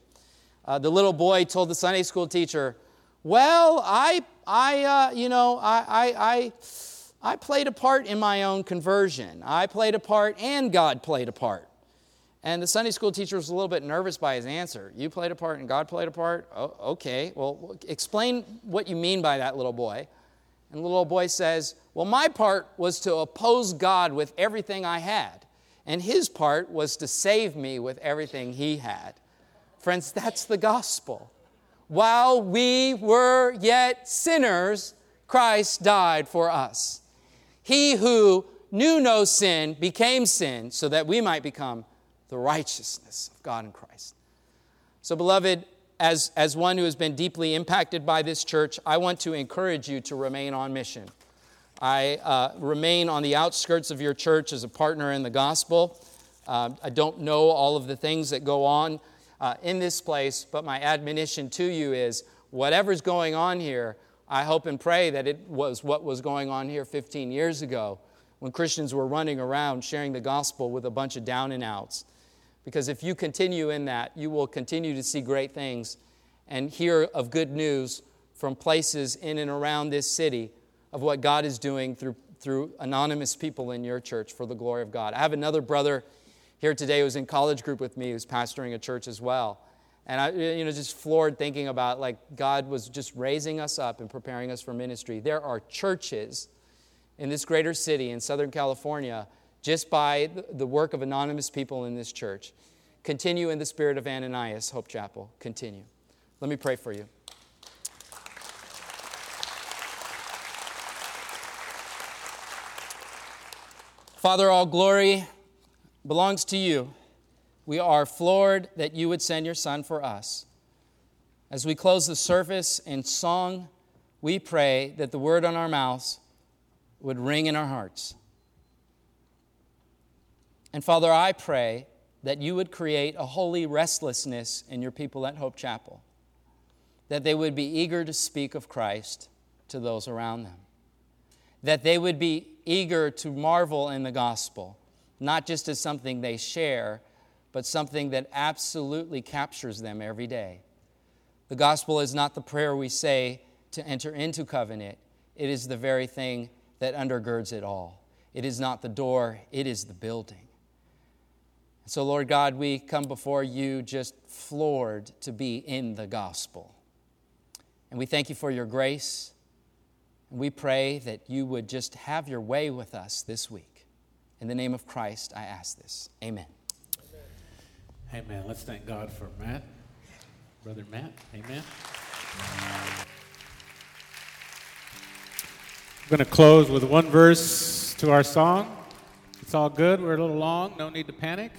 S1: Uh, the little boy told the Sunday school teacher, Well, I, I uh, you know, I, I, I I played a part in my own conversion. I played a part, and God played a part. And the Sunday school teacher was a little bit nervous by his answer. You played a part and God played a part? Oh, okay. Well, explain what you mean by that, little boy. And the little boy says, Well, my part was to oppose God with everything I had, and his part was to save me with everything he had. Friends, that's the gospel. While we were yet sinners, Christ died for us. He who knew no sin became sin so that we might become the righteousness of God in Christ. So, beloved, as, as one who has been deeply impacted by this church, I want to encourage you to remain on mission. I uh, remain on the outskirts of your church as a partner in the gospel. Uh, I don't know all of the things that go on uh, in this place, but my admonition to you is whatever's going on here, I hope and pray that it was what was going on here 15 years ago when Christians were running around sharing the gospel with a bunch of down and outs. Because if you continue in that, you will continue to see great things and hear of good news from places in and around this city of what God is doing through, through anonymous people in your church for the glory of God. I have another brother here today who's in college group with me who's pastoring a church as well. And I, you know, just floored thinking about like God was just raising us up and preparing us for ministry. There are churches in this greater city in Southern California just by the work of anonymous people in this church. Continue in the spirit of Ananias, Hope Chapel. Continue. Let me pray for you. Father, all glory belongs to you. We are floored that you would send your Son for us. As we close the service in song, we pray that the word on our mouths would ring in our hearts. And Father, I pray that you would create a holy restlessness in your people at Hope Chapel. that they would be eager to speak of Christ to those around them, that they would be eager to marvel in the gospel, not just as something they share, but something that absolutely captures them every day. The gospel is not the prayer we say to enter into covenant, it is the very thing that undergirds it all. It is not the door, it is the building. So, Lord God, we come before you just floored to be in the gospel. And we thank you for your grace. We pray that you would just have your way with us this week. In the name of Christ, I ask this. Amen.
S2: Amen. Let's thank God for Matt, Brother Matt. Amen. I'm going to close with one verse to our song. It's all good. We're a little long. No need to panic.